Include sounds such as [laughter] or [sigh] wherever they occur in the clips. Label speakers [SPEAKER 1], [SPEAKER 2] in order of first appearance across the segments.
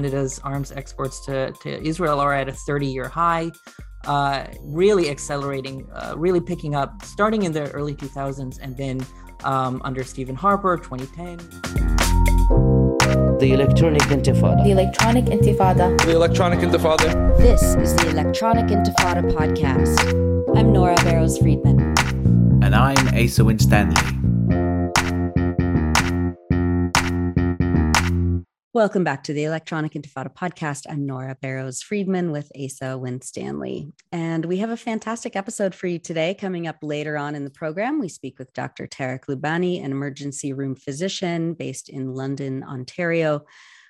[SPEAKER 1] Canada's arms exports to, to Israel are at a 30 year high, uh, really accelerating, uh, really picking up starting in the early 2000s and then um, under Stephen Harper, 2010.
[SPEAKER 2] The Electronic Intifada.
[SPEAKER 3] The Electronic Intifada.
[SPEAKER 4] The Electronic Intifada.
[SPEAKER 5] This is the Electronic Intifada podcast. I'm Nora Barrows Friedman.
[SPEAKER 6] And I'm Asa Winstanley.
[SPEAKER 5] Welcome back to the Electronic Intifada podcast. I'm Nora Barrows Friedman with Asa Winstanley. And we have a fantastic episode for you today. Coming up later on in the program, we speak with Dr. Tarek Loubani, an emergency room physician based in London, Ontario,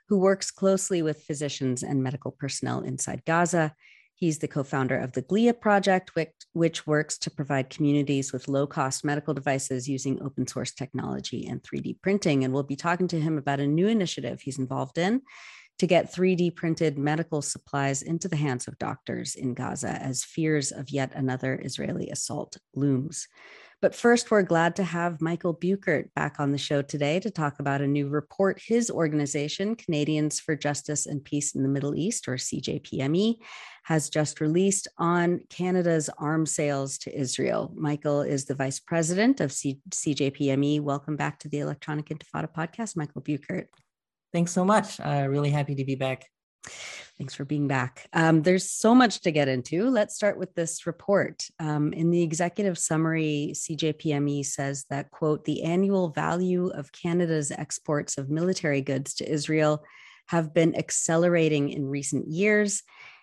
[SPEAKER 5] who works closely with physicians and medical personnel inside Gaza. He's the co founder of the GLIA project, which, which works to provide communities with low cost medical devices using open source technology and 3D printing. And we'll be talking to him about a new initiative he's involved in to get 3D printed medical supplies into the hands of doctors in Gaza as fears of yet another Israeli assault looms. But first, we're glad to have Michael Bueckert back on the show today to talk about a new report his organization, Canadians for Justice and Peace in the Middle East, or CJPME, has just released on Canada's arms sales to Israel. Michael is the vice president of C- CJPME. Welcome back to the Electronic Intifada podcast, Michael Bueckert.
[SPEAKER 1] Thanks so much. Uh, really happy to be back.
[SPEAKER 5] Thanks for being back. Um, there's so much to get into. Let's start with this report. Um, in the executive summary, CJPME says that, quote, the annual value of Canada's exports of military goods to Israel have been accelerating in recent years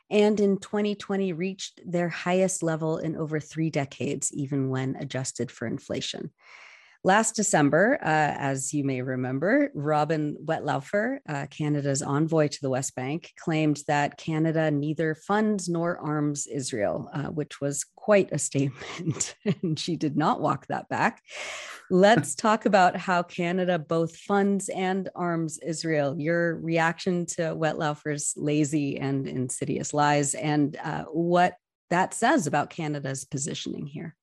[SPEAKER 5] and in 2020 reached their highest level in over three decades, even when adjusted for inflation. Last December, uh, as you may remember, Robin Wetlaufer, uh, Canada's envoy to the West Bank, claimed that Canada neither funds nor arms Israel, uh, which was quite a statement. [laughs] and she did not walk that back. Let's talk about how Canada both funds and arms Israel. Your reaction to Wetlaufer's lazy and insidious lies, and uh, what that says about Canada's positioning here.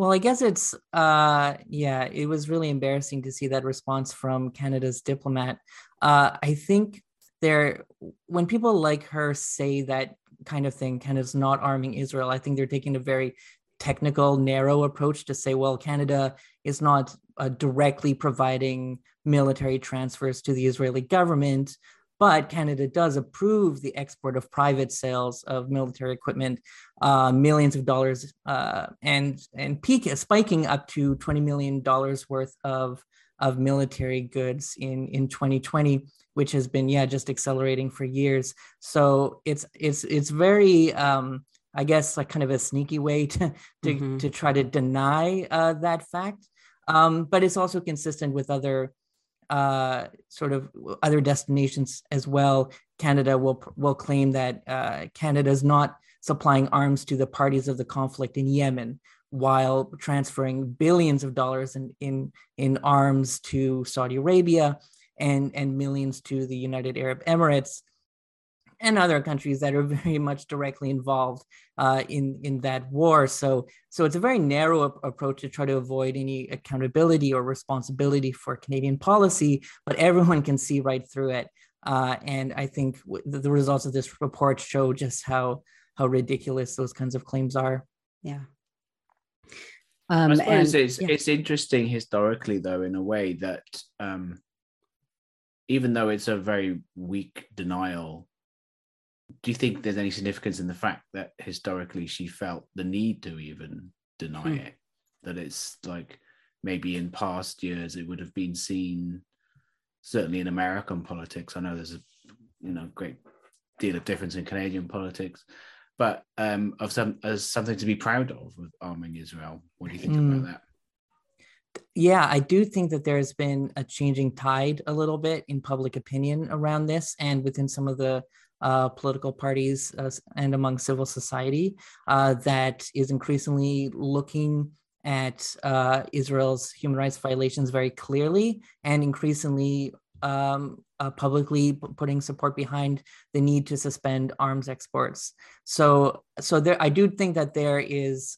[SPEAKER 1] Well, I guess it's uh yeah, it was really embarrassing to see that response from Canada's diplomat. Uh I think there when people like her say that kind of thing, Canada's not arming Israel, I think they're taking a very technical, narrow approach to say, well, Canada is not uh, directly providing military transfers to the Israeli government, but Canada does approve the export of private sales of military equipment, uh, millions of dollars, uh, and and peak spiking up to twenty million dollars worth of of military goods in in 2020 which has been yeah just accelerating for years so it's it's it's very um i guess like kind of a sneaky way to to, mm-hmm. to try to deny uh, that fact um but it's also consistent with other uh, sort of other destinations as well. Canada will will claim that uh, Canada is not supplying arms to the parties of the conflict in Yemen, while transferring billions of dollars in in, in arms to Saudi Arabia and and millions to the United Arab Emirates and other countries that are [laughs] very much directly involved uh, in in that war. So so it's a very narrow ap- approach to try to avoid any accountability or responsibility for Canadian policy, but everyone can see right through it. Uh, and I think w- the results of this report show just how how ridiculous those kinds of claims are.
[SPEAKER 5] Yeah.
[SPEAKER 6] Um, I suppose and, it's yeah. it's interesting historically, though, in a way that um, even though it's a very weak denial, do you think there's any significance in the fact that historically she felt the need to even deny hmm. it? That it's like maybe in past years it would have been seen, certainly in American politics. I know there's a you know great deal of difference in Canadian politics, but um, of some as something to be proud of with arming Israel. What do you think mm. about that?
[SPEAKER 1] Yeah, I do think that there has been a changing tide a little bit in public opinion around this and within some of the uh, political parties uh, and among civil society uh, that is increasingly looking at uh, Israel's human rights violations very clearly and increasingly um, uh, publicly putting support behind the need to suspend arms exports. So, so there, I do think that there is,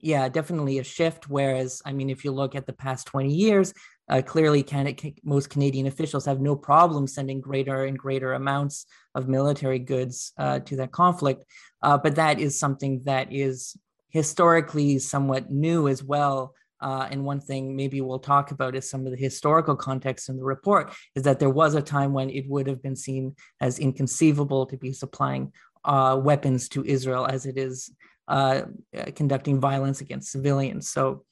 [SPEAKER 1] yeah, definitely a shift. Whereas, I mean, if you look at the past 20 years, Uh, clearly, Canada, most Canadian officials have no problem sending greater and greater amounts of military goods uh, to that conflict. Uh, but that is something that is historically somewhat new as well. Uh, and one thing maybe we'll talk about is some of the historical context in the report is that there was a time when it would have been seen as inconceivable to be supplying uh, weapons to Israel as it is uh, conducting violence against civilians. So,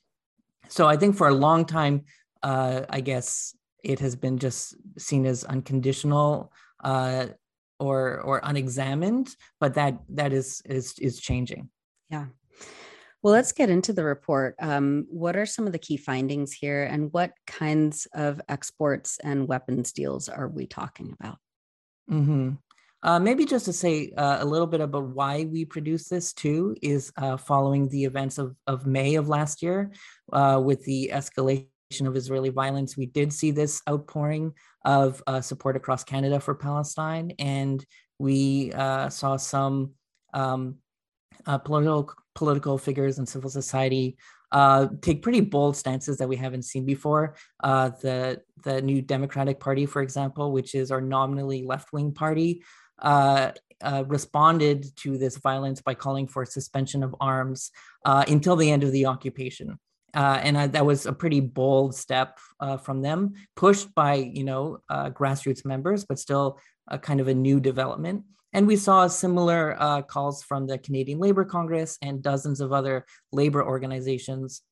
[SPEAKER 1] so I think for a long time, uh, I guess it has been just seen as unconditional uh, or or unexamined, but that that is is is changing.
[SPEAKER 5] Yeah. Well, let's get into the report. Um, what are some of the key findings here, and what kinds of exports and weapons deals are we talking about?
[SPEAKER 1] Mm-hmm. Uh, maybe just to say uh, a little bit about why we produced this too is uh, following the events of, of May of last year uh, with the escalation of Israeli violence. We did see this outpouring of uh, support across Canada for Palestine, and we uh, saw some um, political political figures and civil society uh, take pretty bold stances that we haven't seen before. Uh, the the New Democratic Party, for example, which is our nominally left wing party, uh, uh, responded to this violence by calling for suspension of arms uh, until the end of the occupation. Uh, and I, that was a pretty bold step uh, from them, pushed by you know uh, grassroots members, but still a kind of a new development. And we saw similar calls from the Canadian Labor Congress and dozens of other labor organizations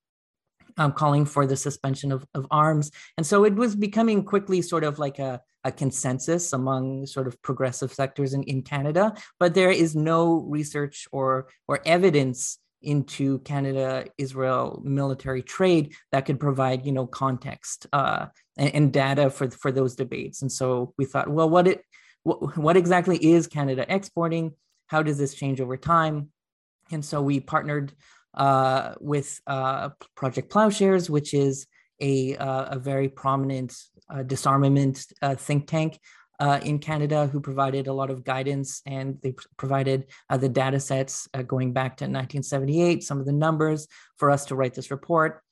[SPEAKER 1] um, calling for the suspension of, of arms. And so it was becoming quickly sort of like a a consensus among sort of progressive sectors in, in Canada, but there is no research or or evidence into Canada Israel military trade that could provide you know context uh, and, and, data for for those debates. And so we thought, well, what it what, what exactly is Canada exporting? How does this change over time? And so we partnered uh, with uh, Project Plowshares, which is a, uh, a very prominent uh, disarmament uh, think tank uh, in Canada who provided a lot of guidance and they provided uh, the data sets uh, going back to 1978, some of the numbers for us to write this report.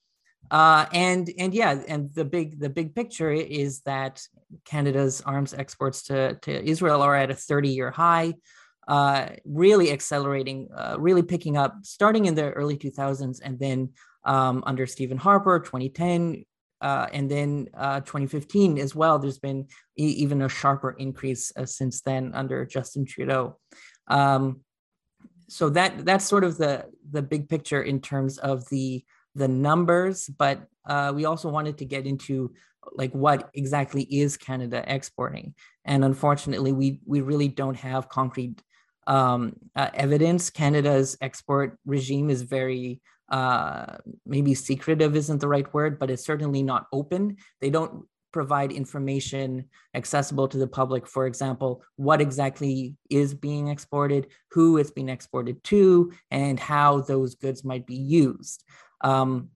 [SPEAKER 1] and and yeah, and the big the big picture is that Canada's arms exports to, to Israel are at a 30 year high. Uh, really accelerating, uh, really picking up starting in the early 2000s and then um, under Stephen Harper, 2010, uh, and then uh, 2015 as well. There's been e- even a sharper increase uh, since then under Justin Trudeau. Um, so that that's sort of the the big picture in terms of the the numbers, but uh, we also wanted to get into like what exactly is Canada exporting, and unfortunately, we we really don't have concrete um, uh, evidence. Canada's export regime is very uh, maybe secretive isn't the right word, but it's certainly not open. They don't provide information accessible to the public. For example, what exactly is being exported, who it's being exported to, and how those goods might be used. Um,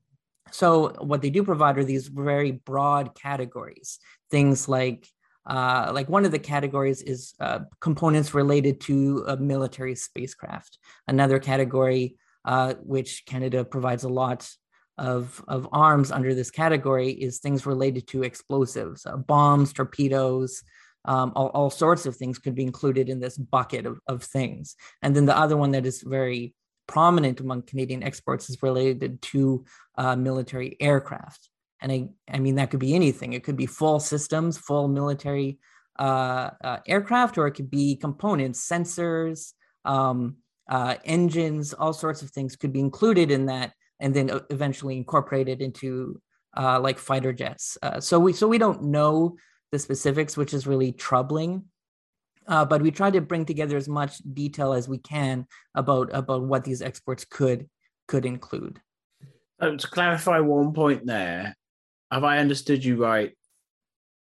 [SPEAKER 1] so, what they do provide are these very broad categories, things like uh, like one of the categories is uh, components related to a military spacecraft. Another category uh, which Canada provides a lot of, of arms under this category, is things related to explosives, uh, bombs, torpedoes, um, all, all, sorts of things could be included in this bucket of, of things. And then the other one that is very prominent among Canadian exports is related to uh, military aircraft. And I, I mean, that could be anything. It could be full systems, full military uh, uh, aircraft, or it could be components, sensors, um, uh, engines, all sorts of things could be included in that, and then eventually incorporated into uh, like fighter jets. Uh, so we so we don't know the specifics, which is really troubling. Uh, but we try to bring together as much detail as we can about about what these exports could could include.
[SPEAKER 6] Um, to clarify one point there, have I understood you right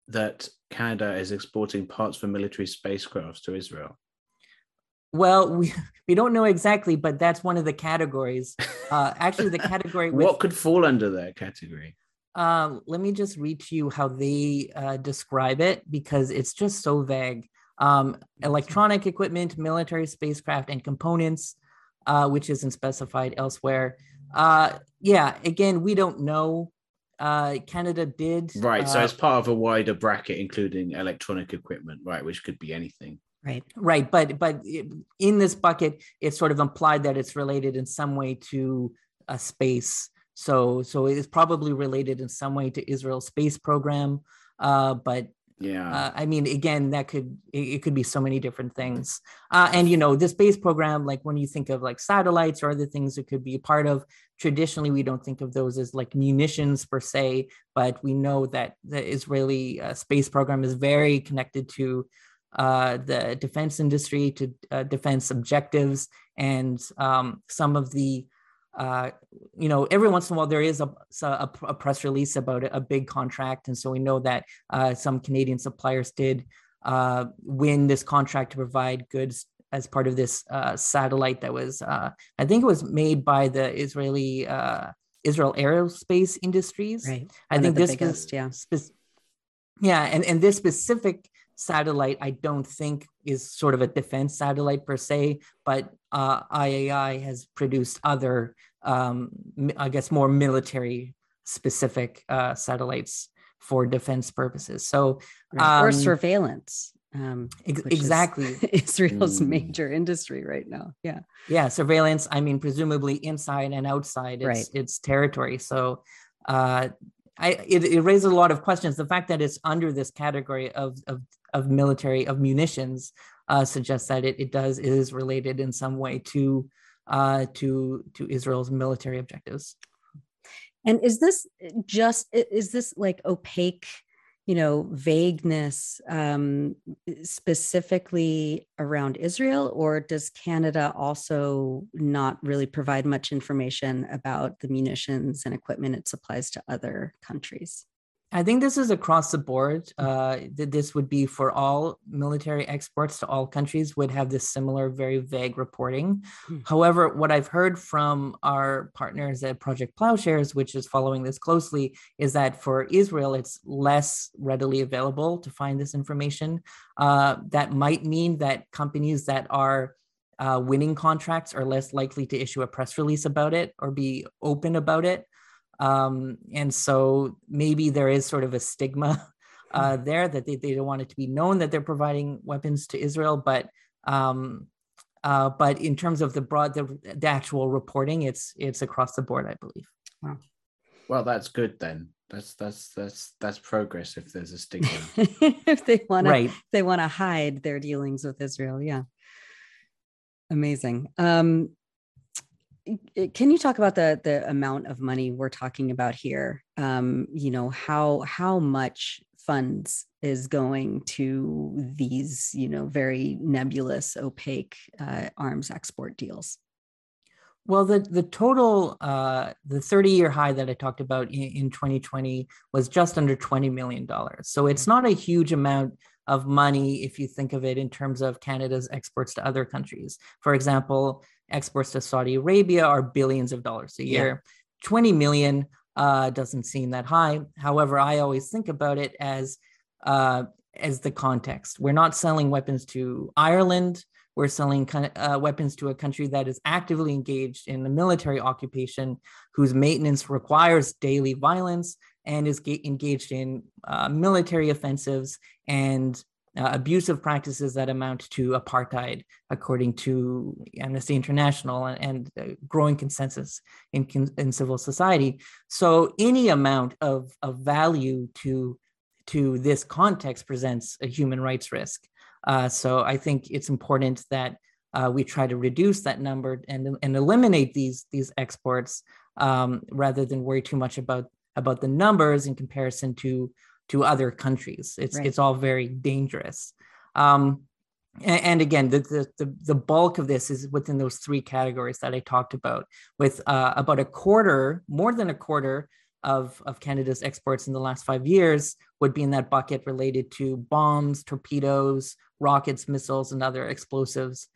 [SPEAKER 6] that Canada is exporting parts for military spacecrafts to Israel?
[SPEAKER 1] Well, we [laughs] we don't know exactly, but that's one of the categories. Uh, actually, the [laughs] category.
[SPEAKER 6] With, what could fall under that category?
[SPEAKER 1] Um, let me just read to you how they uh, describe it because it's just so vague. Um, electronic equipment, military spacecraft, and components, uh, which isn't specified elsewhere. Uh, yeah, again, we don't know uh, Canada did.
[SPEAKER 6] Right.
[SPEAKER 1] Uh,
[SPEAKER 6] so it's part of a wider bracket, including electronic equipment, right, which could be anything.
[SPEAKER 5] Right.
[SPEAKER 1] Right. But but in this bucket, it's sort of implied that it's related in some way to a space. So so it's probably related in some way to Israel's space program. Uh, but
[SPEAKER 6] yeah
[SPEAKER 1] uh, i mean again that could it, it, could be so many different things uh, and you know the space program like when you think of like satellites or other things it could be a part of traditionally we don't think of those as like munitions per se but we know that the israeli uh, space program is very connected to uh, the defense industry to uh, defense objectives and um, some of the uh, you know, every once in a while there is a, a, a, press release about a big contract. And so we know that uh, some Canadian suppliers did uh, win this contract to provide goods as part of this uh, satellite that was, uh, I think it was made by the Israeli uh, Israel Aerospace Industries.
[SPEAKER 5] Right.
[SPEAKER 1] I think this
[SPEAKER 5] biggest, yeah.
[SPEAKER 1] Spe- yeah, and, and this specific satellite, I don't think is sort of a defense satellite per se, but uh, IAI has produced other, um, I guess, more military specific uh, satellites for defense purposes. So,
[SPEAKER 5] right. um, or surveillance. Um,
[SPEAKER 1] ex- exactly. [laughs]
[SPEAKER 5] Israel's mm. major industry right now. Yeah.
[SPEAKER 1] Yeah. Surveillance. I mean, presumably inside and outside its, right. its territory. So, uh, I, it, it raises a lot of questions. The fact that it's under this category of, of of military of munitions uh, suggests that it, it does is related in some way to uh, to to Israel's military objectives.
[SPEAKER 5] And is this just is this like opaque, you know, vagueness um, specifically around Israel, or does Canada also not really provide much information about the munitions and equipment it supplies to other countries?
[SPEAKER 1] I think this is across the board. Uh, that this would be for all military exports to all countries would have this similar, very vague reporting. Hmm. However, what I've heard from our partners at Project Plowshares, which is following this closely, is that for Israel, it's less readily available to find this information. Uh, that might mean that companies that are uh, winning contracts are less likely to issue a press release about it or be open about it. Um, and so maybe there is sort of a stigma [laughs] uh, hmm. there that they, they don't want it to be known that they're providing weapons to Israel. But um, uh, but in terms of the broad the, the actual reporting, it's it's across the board, I believe.
[SPEAKER 5] Wow.
[SPEAKER 6] Well, that's good then. That's that's that's that's progress if there's a stigma. [laughs]
[SPEAKER 5] if they want right. to they want to hide their dealings with Israel, yeah. Amazing. Um, can you talk about the the amount of money we're talking about here? Um you know how how much funds is going to these you know very nebulous opaque uh, arms export deals?
[SPEAKER 1] Well the the total uh the 30 year high that i talked about in, in 2020 was just under 20 million dollars. So it's not a huge amount of money if you think of it in terms of canada's exports to other countries. For example exports to Saudi Arabia are billions of dollars a year. Yeah. 20 million uh, doesn't seem that high. However, I always think about it as uh, as the context. We're not selling weapons to Ireland. We're selling uh, weapons to a country that is actively engaged in a military occupation, whose maintenance requires daily violence and is ga- engaged in uh, military offensives and uh, abusive practices that amount to apartheid, according to Amnesty International and, and growing consensus in, in civil society. So, any amount of, of value to, to this context presents a human rights risk. Uh, so, I think it's important that uh, we try to reduce that number and, and eliminate these, these exports um, rather than worry too much about, about the numbers in comparison to to other countries. It's right. it's all very dangerous. Um, and, and, again, the, the the bulk of this is within those three categories that I talked about, with uh, about a quarter, more than a quarter of of Canada's exports in the last five years would be in that bucket related to bombs, torpedoes, rockets, missiles, and other explosives.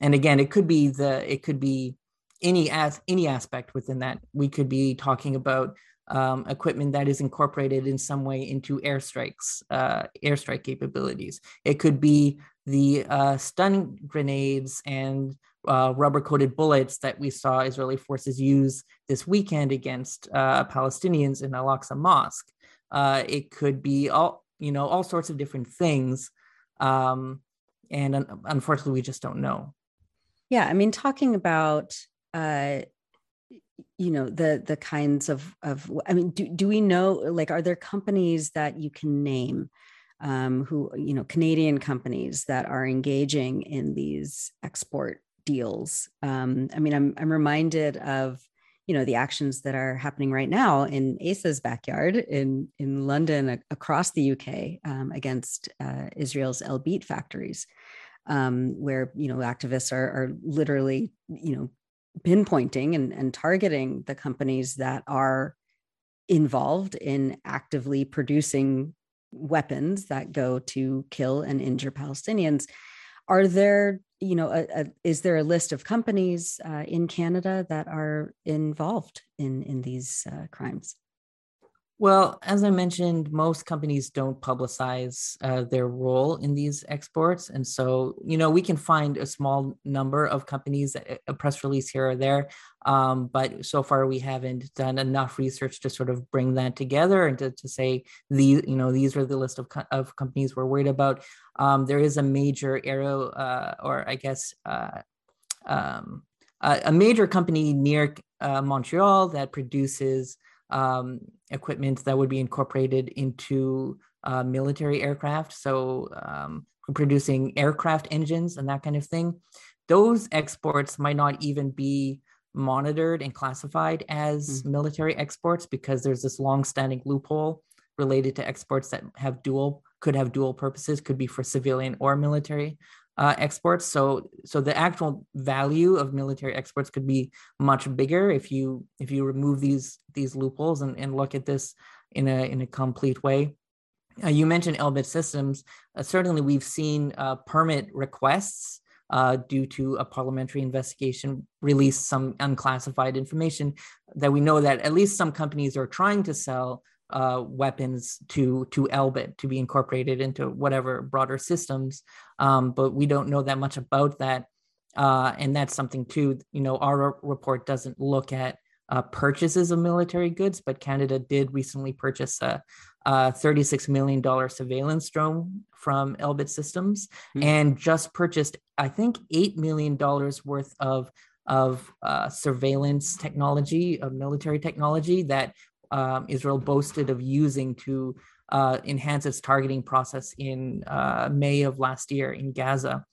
[SPEAKER 1] And again, it could be the it could be any as any aspect within that. We could be talking about um, equipment that is incorporated in some way into airstrikes, uh, airstrike capabilities. It could be the uh, stun grenades and uh, rubber coated bullets that we saw Israeli forces use this weekend against uh, Palestinians in Al Aqsa Mosque. Uh, it could be all, you know, all sorts of different things. Um, and un- unfortunately, we just don't know.
[SPEAKER 5] Yeah. I mean, talking about, uh, you know the the kinds of of i mean do, do we know like are there companies that you can name um, who you know canadian companies that are engaging in these export deals. Um, I mean, I'm I'm reminded of you know the actions that are happening right now in Asa's backyard in in London across the UK um, against uh, Israel's Elbit factories, um, where you know activists are are literally you know pinpointing and, and targeting the companies that are involved in actively producing weapons that go to kill and injure Palestinians. Are there you know, a, a, is there a list of companies uh, in Canada that are involved in in these uh, crimes?
[SPEAKER 1] Well, as I mentioned, most companies don't publicize uh, their role in these exports. And so, you know, we can find a small number of companies, a press release here or there. Um, but so far, we haven't done enough research to sort of bring that together and to, to say, these, you know, these are the list of, co- of companies we're worried about. Um, there is a major aero, uh, or I guess, uh, um, a major company near uh, Montreal that produces um, equipment that would be incorporated into uh, military aircraft. So, um, producing aircraft engines and that kind of thing. Those exports might not even be monitored and classified as mm-hmm. military exports because there's this long-standing loophole related to exports that have dual could have dual purposes could be for civilian or military uh, exports. So so the actual value of military exports could be much bigger if you if you remove these these loopholes and, and look at this in a in a complete way. Uh, you mentioned Elbit Systems. Uh, certainly, we've seen uh, permit requests uh, due to a parliamentary investigation release some unclassified information that we know that at least some companies are trying to sell uh, weapons to to Elbit to be incorporated into whatever broader systems. Um, but we don't know that much about that, uh, and that's something too. You know, our report doesn't look at uh, purchases of military goods, but Canada did recently purchase a, a $36 million surveillance drone from Elbit Systems mm-hmm. and just purchased, I think, $8 million worth of of uh, surveillance technology, of military technology that um, Israel boasted of using to uh, enhance its targeting process in uh, May of last year in Gaza.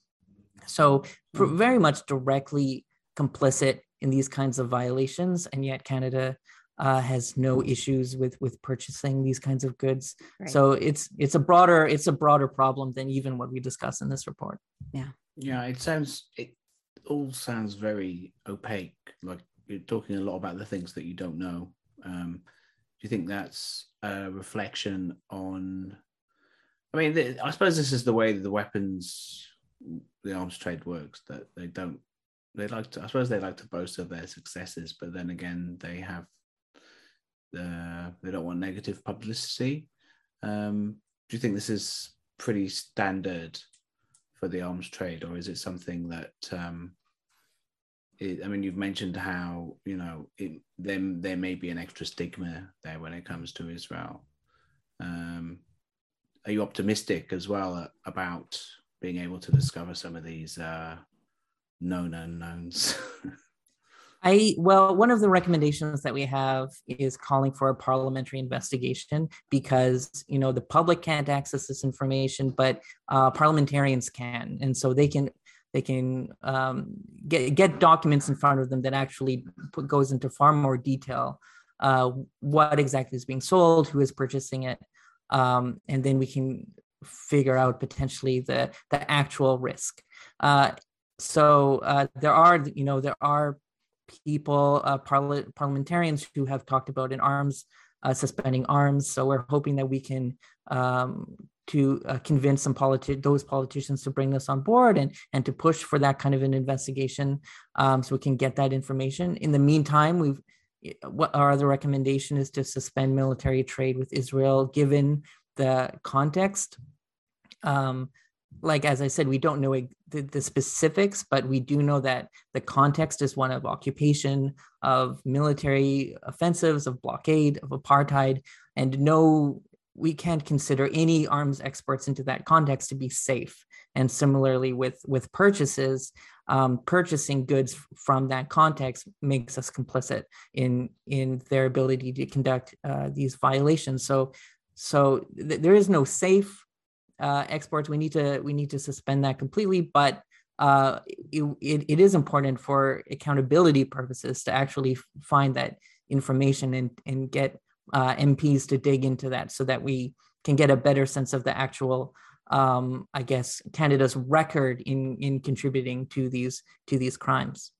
[SPEAKER 1] So, hmm. very much directly complicit in these kinds of violations, and yet Canada uh, has no issues with with purchasing these kinds of goods. Right. So it's it's a broader it's a broader problem than even what we discuss in this report.
[SPEAKER 5] Yeah,
[SPEAKER 6] yeah. It sounds it all sounds very opaque. Like you're talking a lot about the things that you don't know. Um, do you think that's a reflection on? I mean, I suppose this is the way that the weapons, the arms trade works. That they don't, they like to. I suppose they like to boast of their successes, but then again, they have the they don't want negative publicity. Um, do you think this is pretty standard for the arms trade, or is it something that um, it, I mean, you've mentioned how you know it, then there may be an extra stigma there when it comes to Israel. Um, are you optimistic as well about being able to discover some of these uh, known unknowns? [laughs]
[SPEAKER 1] I well, one of the recommendations that we have is calling for a parliamentary investigation because you know the public can't access this information, but uh, parliamentarians can, and so they can they can um, get get documents in front of them that actually put, goes into far more detail uh, what exactly is being sold, who is purchasing it, um, and then we can figure out potentially the the actual risk. Uh, so uh, there are you know there are people uh, parla- parliamentarians who have talked about in arms uh, suspending arms. So we're hoping that we can um, to uh, convince some politi- those politicians to bring this on board and and to push for that kind of an investigation um, so we can get that information. In the meantime we've what our other recommendation is to suspend military trade with israel given the context. Um, like as I said, we don't know the, the, specifics, but we do know that the context is one of occupation, of military offensives, of blockade, of apartheid, and no, we can't consider any arms exports into that context to be safe. And similarly with with purchases, um, purchasing goods from that context makes us complicit in in their ability to conduct uh, these violations. So so th- there is no safe uh, exports. We need to we need to suspend that completely. But uh, it, it, it is important for accountability purposes to actually find that information and and get uh, MPs to dig into that so that we can get a better sense of the actual um, I guess Canada's record in in contributing to these to these crimes.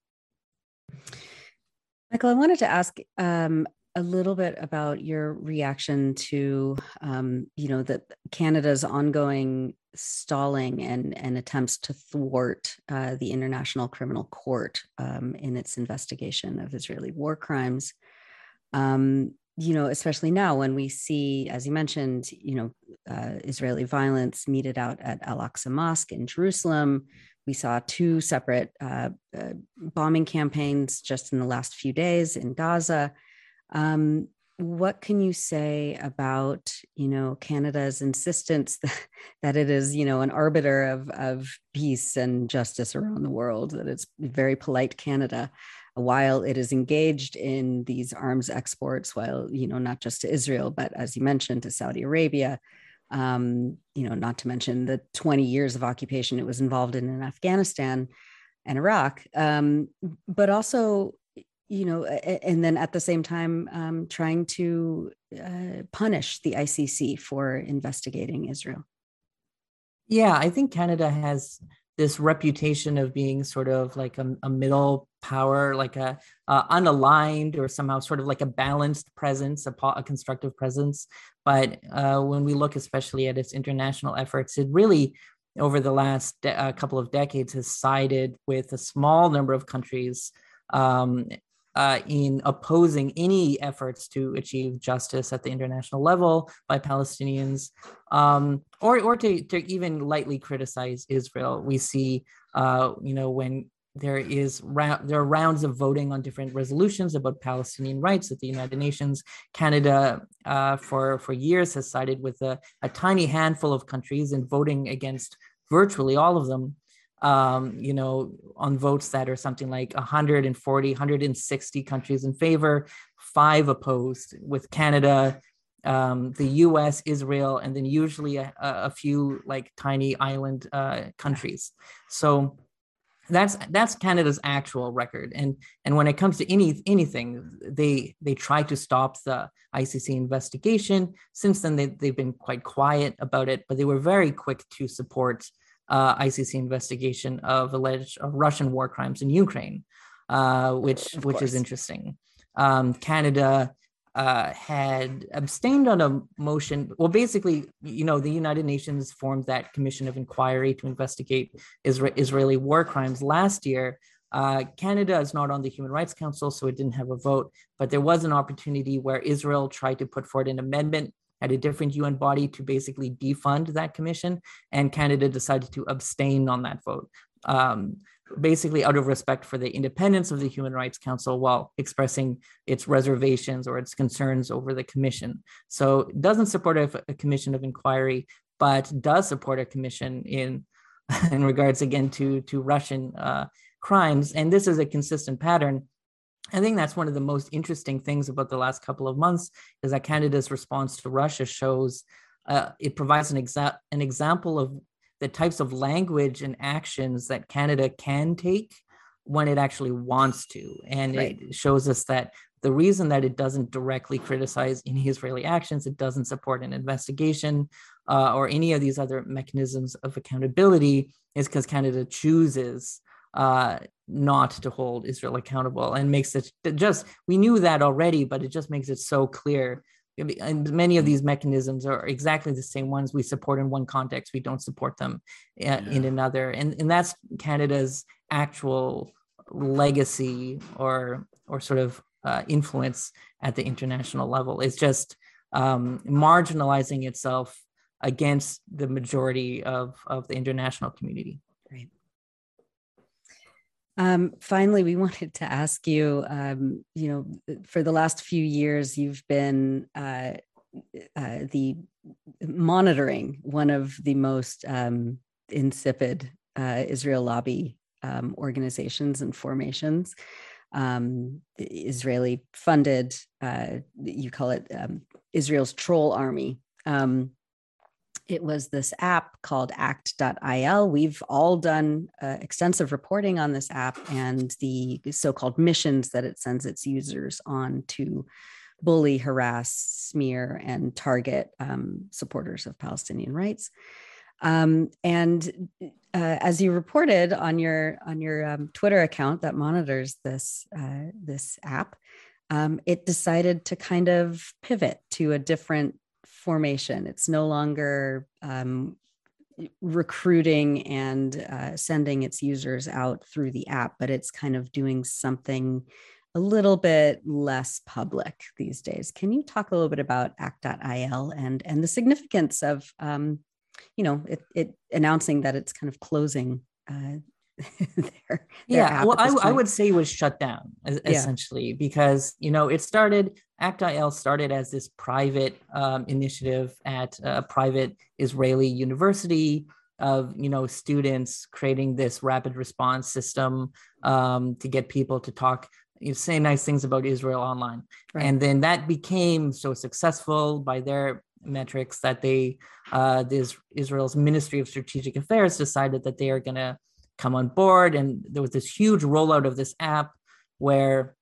[SPEAKER 5] Michael, I wanted to ask um, a little bit about your reaction to, um, you know, that Canada's ongoing stalling and and attempts to thwart uh, the International Criminal Court um, in its investigation of Israeli war crimes. Um, you know, especially now when we see, as you mentioned, you know, uh, Israeli violence meted out at Al Aqsa Mosque in Jerusalem. We saw two separate uh, uh, bombing campaigns just in the last few days in Gaza. Um, what can you say about you know Canada's insistence [laughs] that, that it is you know an arbiter of of peace and justice around the world? That it's very polite Canada, while it is engaged in these arms exports, while you know not just to Israel but as you mentioned to Saudi Arabia. Um, you know, not to mention the 20 years of occupation it was involved in in Afghanistan and Iraq, um, but also you know, and then at the same time, um, trying to uh, punish the ICC for investigating Israel.
[SPEAKER 1] Yeah, I think Canada has this reputation of being sort of like a, a middle power, like a uh, unaligned or somehow sort of like a balanced presence, a, a constructive presence. But uh, when we look especially at its international efforts, it really over the last de- couple of decades has sided with a small number of countries um, uh, in opposing any efforts to achieve justice at the international level by Palestinians, um, or or to, to even lightly criticize Israel. We see, uh, you know, when there is ra- there are rounds of voting on different resolutions about Palestinian rights at the United Nations. Canada, uh, for for years, has sided with a, a tiny handful of countries in voting against virtually all of them um, you know, on votes that are something like 140, 160 countries in favor, five opposed, with Canada, um, the US, Israel, and then usually a, a few like tiny island uh, countries. So that's that's Canada's actual record. And and when it comes to any anything, they they try to stop the ICC investigation. Since then, they, they've been quite quiet about it, but they were very quick to support uh, ICC investigation of alleged Russian war crimes in Ukraine, uh, which of which course. is interesting. Um, Canada uh, had abstained on a motion. Well, basically, you know, the United Nations formed that commission of inquiry to investigate Isra- Israeli war crimes last year. Uh, Canada is not on the Human Rights Council, so it didn't have a vote. But there was an opportunity where Israel tried to put forward an amendment at a different UN body to basically defund that commission, and Canada decided to abstain on that vote. Um, basically out of respect for the independence of the Human Rights Council while expressing its reservations or its concerns over the commission. So it doesn't support a, a commission of inquiry, but does support a commission in [laughs] in regards again to to Russian uh, crimes. And this is a consistent pattern I think that's one of the most interesting things about the last couple of months is that Canada's response to Russia shows uh, it provides an, exa- an example of the types of language and actions that Canada can take when it actually wants to. And right. it shows us that the reason that it doesn't directly criticize any Israeli actions, it doesn't support an investigation uh, or any of these other mechanisms of accountability, is because Canada chooses uh, not to hold Israel accountable and makes it just, we knew that already, but it just makes it so clear. And many of these mechanisms are exactly the same ones we support in one context, we don't support them uh, yeah. in another. And, and that's Canada's actual legacy or, or sort of uh, influence at the international level. It's just um, marginalizing itself against the majority of, of the international community.
[SPEAKER 5] Um, finally, we [laughs] wanted to ask you, um, you know, for the last few years, you've been uh, uh, the monitoring one of the most um, insipid uh, Israel lobby um, organizations and formations. Um, Israeli funded, uh, you call it um, Israel's troll army. Um, it was this app called act.il. We've all done uh, extensive reporting on this app and the so called missions that it sends its users on to bully, harass, smear, and target um, supporters of Palestinian rights. Um, and uh, as you reported on your on your um, Twitter account that monitors this uh, this app, um, it decided to kind of pivot to a different formation. It's no longer um, recruiting and uh, sending its users out through the app, but it's kind of doing something a little bit less public these days. Can you talk a little bit about act.il and and the significance of um, you know it, it announcing that it's kind of closing uh, [laughs]
[SPEAKER 1] their, their yeah well I, I, would say it was shut down essentially yeah. because you know it started act.il started as this private um, initiative at a private israeli university of you know students creating this rapid response system um, to get people to talk you say nice things about Israel online. Right. And then that became so successful by their metrics that they, uh, this Israel's Ministry of Strategic Affairs decided that they are going to come on board. And there was this huge rollout of this app where,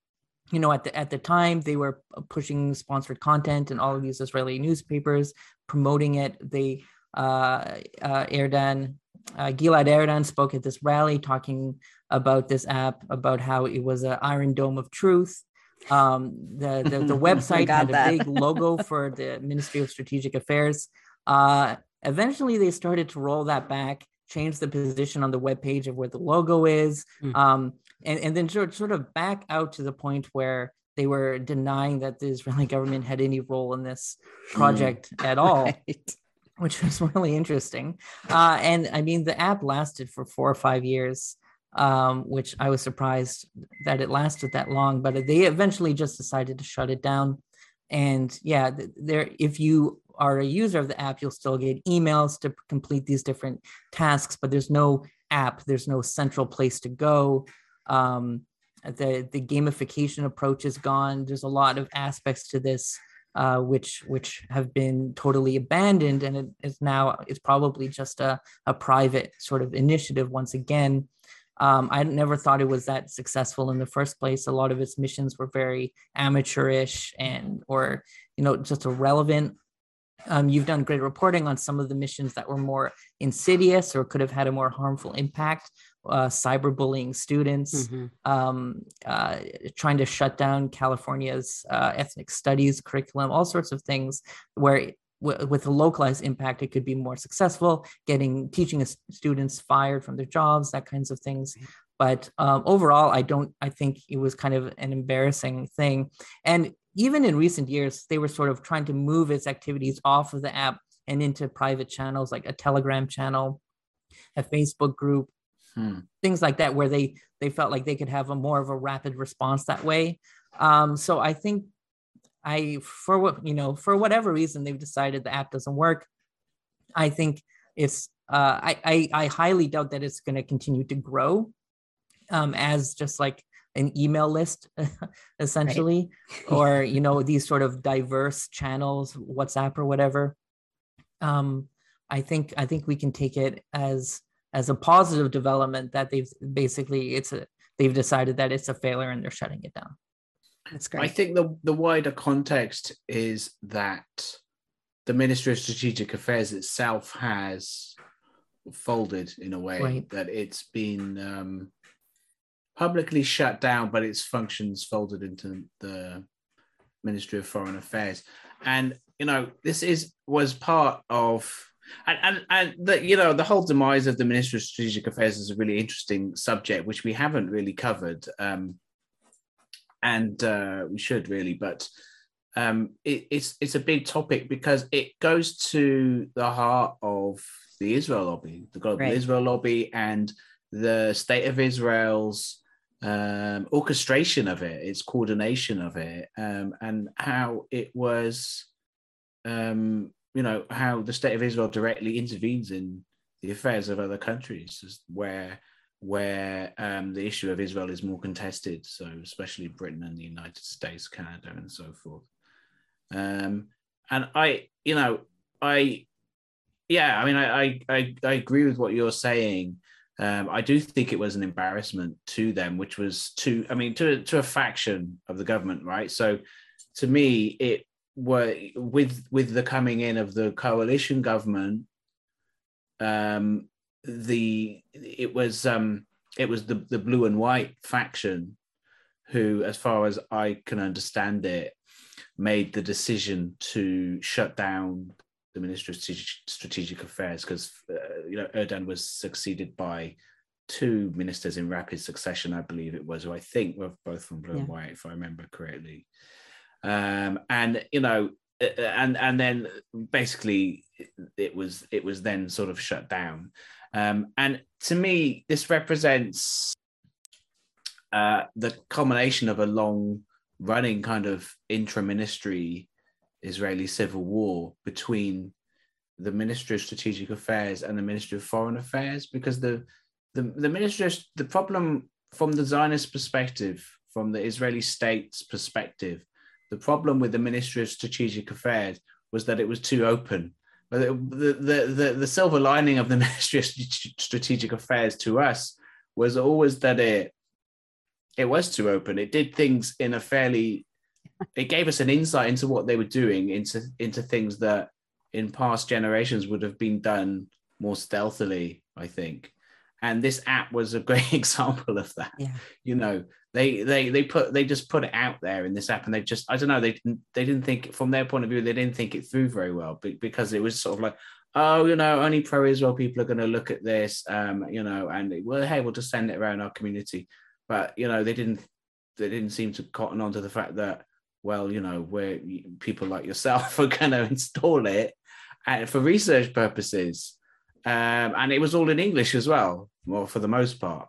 [SPEAKER 1] you know, at the at the time they were pushing sponsored content and all of these Israeli newspapers promoting it. They uh, uh, Erdan, uh, Gilad Erdan spoke at this rally talking about this app, about how it was an Iron Dome of Truth. Um, the the, the [laughs] website had a big logo for the Ministry of Strategic Affairs. Uh, eventually, they started to roll that back, change the position on the web page of where the logo is, mm. um, and and then sort sort of back out to the point where they were denying that the Israeli government had any role in this project mm. at all. [laughs] Right which was really interesting. Uh, and I mean, the app lasted for four or five years um, which I was surprised that it lasted that long. But they eventually just decided to shut it down. And yeah, there if you are a user of the app, you'll still get emails to complete these different tasks, but there's no app, there's no central place to go. Um, the the gamification approach is gone. There's a lot of aspects to this uh, which which have been totally abandoned, and it is now it's probably just a a private sort of initiative once again. Um, I never thought it was that successful in the first place. A lot of its missions were very amateurish and, or you know, just irrelevant. Um, you've done great reporting on some of the missions that were more insidious or could have had a more harmful impact. Uh, cyberbullying students, mm-hmm. um, uh, trying to shut down California's uh, ethnic studies curriculum, all sorts of things where with a localized impact, it could be more successful, getting teaching students fired from their jobs, that kinds of things. But um, overall, I don't. I think it was kind of an embarrassing thing. And even in recent years, they were sort of trying to move its activities off of the app and into private channels like a Telegram channel, a Facebook group, hmm. things like that, where they they felt like they could have a more of a rapid response that way. Um, so I think I for what you know for whatever reason they've decided the app doesn't work. I think it's uh, I, I, I highly doubt that it's going to continue to grow um, as just like an email list [laughs] essentially right. or you know these sort of diverse channels whatsapp or whatever um, i think i think we can take it as as a positive development that they've basically it's a they've decided that it's a failure and they're shutting it down
[SPEAKER 5] that's great.
[SPEAKER 6] I think the the wider context is that the Ministry of Strategic Affairs itself has folded in a way right. that it's been um, publicly shut down, but its functions folded into the Ministry of Foreign Affairs. And you know, this is was part of and and, and the, you know the whole demise of the Ministry of Strategic Affairs is a really interesting subject which we haven't really covered. Um, and uh, we should really, but um, it, it's it's a big topic because it goes to the heart of the Israel lobby, the global right. Israel lobby, and the state of Israel's um, orchestration of it, its coordination of it, um, and how it was, um, you know, how the state of Israel directly intervenes in the affairs of other countries, where where um, the issue of Israel is more contested. So especially Britain and the United States, Canada, and so forth. Um, and I, you know, I, yeah, I mean, I, I, I, I agree with what you're saying. Um, I do think it was an embarrassment to them, which was to, I mean, to to a faction of the government, right? So, to me, it were with with the coming in of the coalition government. Um, the it was um it was the the blue and white faction who, as far as I can understand it, made the decision to shut down the Ministry of Strategic Affairs because uh, you know Erdan was succeeded by two ministers in rapid succession, I believe it was, who I think were both from Blue yeah. and White, if I remember correctly. Um, and you know, uh, uh, and and then basically it was it was then sort of shut down. Um, and to me, this represents uh, the culmination of a long running kind of intra-ministry Israeli civil war between the Ministry of Strategic Affairs and the Ministry of Foreign Affairs because the the, the ministry of, the problem from the Zionist perspective, from the Israeli state's perspective, the problem with the Ministry of Strategic Affairs was that it was too open. But the, the, the, the silver lining of the [laughs] Ministry of Strategic Affairs to us was always that it it was too open. It did things in a fairly it gave us an insight into what they were doing, into into things that in past generations would have been done more stealthily, I think. And this app was a [laughs] great example of that.
[SPEAKER 5] Yeah.
[SPEAKER 6] You know, they they they put they just put it out there in this app, and they just I don't know they didn't they didn't think from their point of view they didn't think it through very well because it was sort of like oh you know only pro Israel people are going to look at this um you know and well hey we'll just send it around our community but you know they didn't they didn't seem to cotton on to the fact that well you know where people like yourself [laughs] are going to install it for research purposes. Um, and it was all in english as well well for the most part.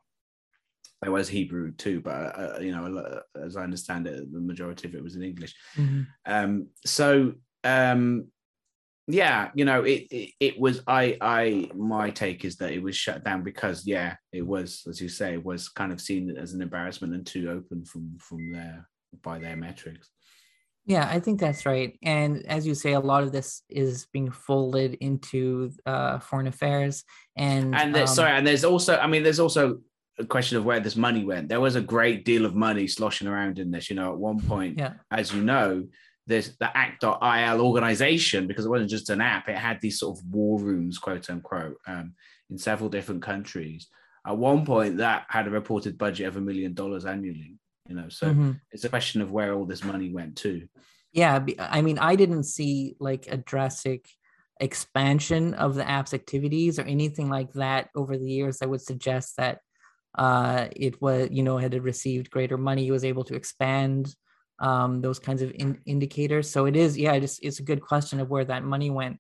[SPEAKER 6] There was hebrew too but uh, you know as i understand it the majority of it was in english. Mm-hmm. um, so um, yeah you know it, it, it was i i my take is that it was shut down because yeah it was as you say was kind of seen as an embarrassment and too open from from there by their metrics
[SPEAKER 1] yeah i think that's right and as you say a lot of this is being folded into uh foreign affairs and
[SPEAKER 6] and um, sorry and there's also i mean there's also a question of where this money went. There was a great deal of money sloshing around in this you know at one point
[SPEAKER 1] yeah.
[SPEAKER 6] as you know this the act.il organization because it wasn't just an app it had these sort of war rooms quote unquote um, in several different countries. At one point that had a reported budget of a million dollars annually you know so mm-hmm. it's a question of where all this money went to
[SPEAKER 1] yeah i mean i didn't see like a drastic expansion of the app's activities or anything like that over the years that would suggest that uh, it was you know had received greater money was able to expand um, those kinds of in- indicators. So it is, yeah, it's, it's a good question of where that money went.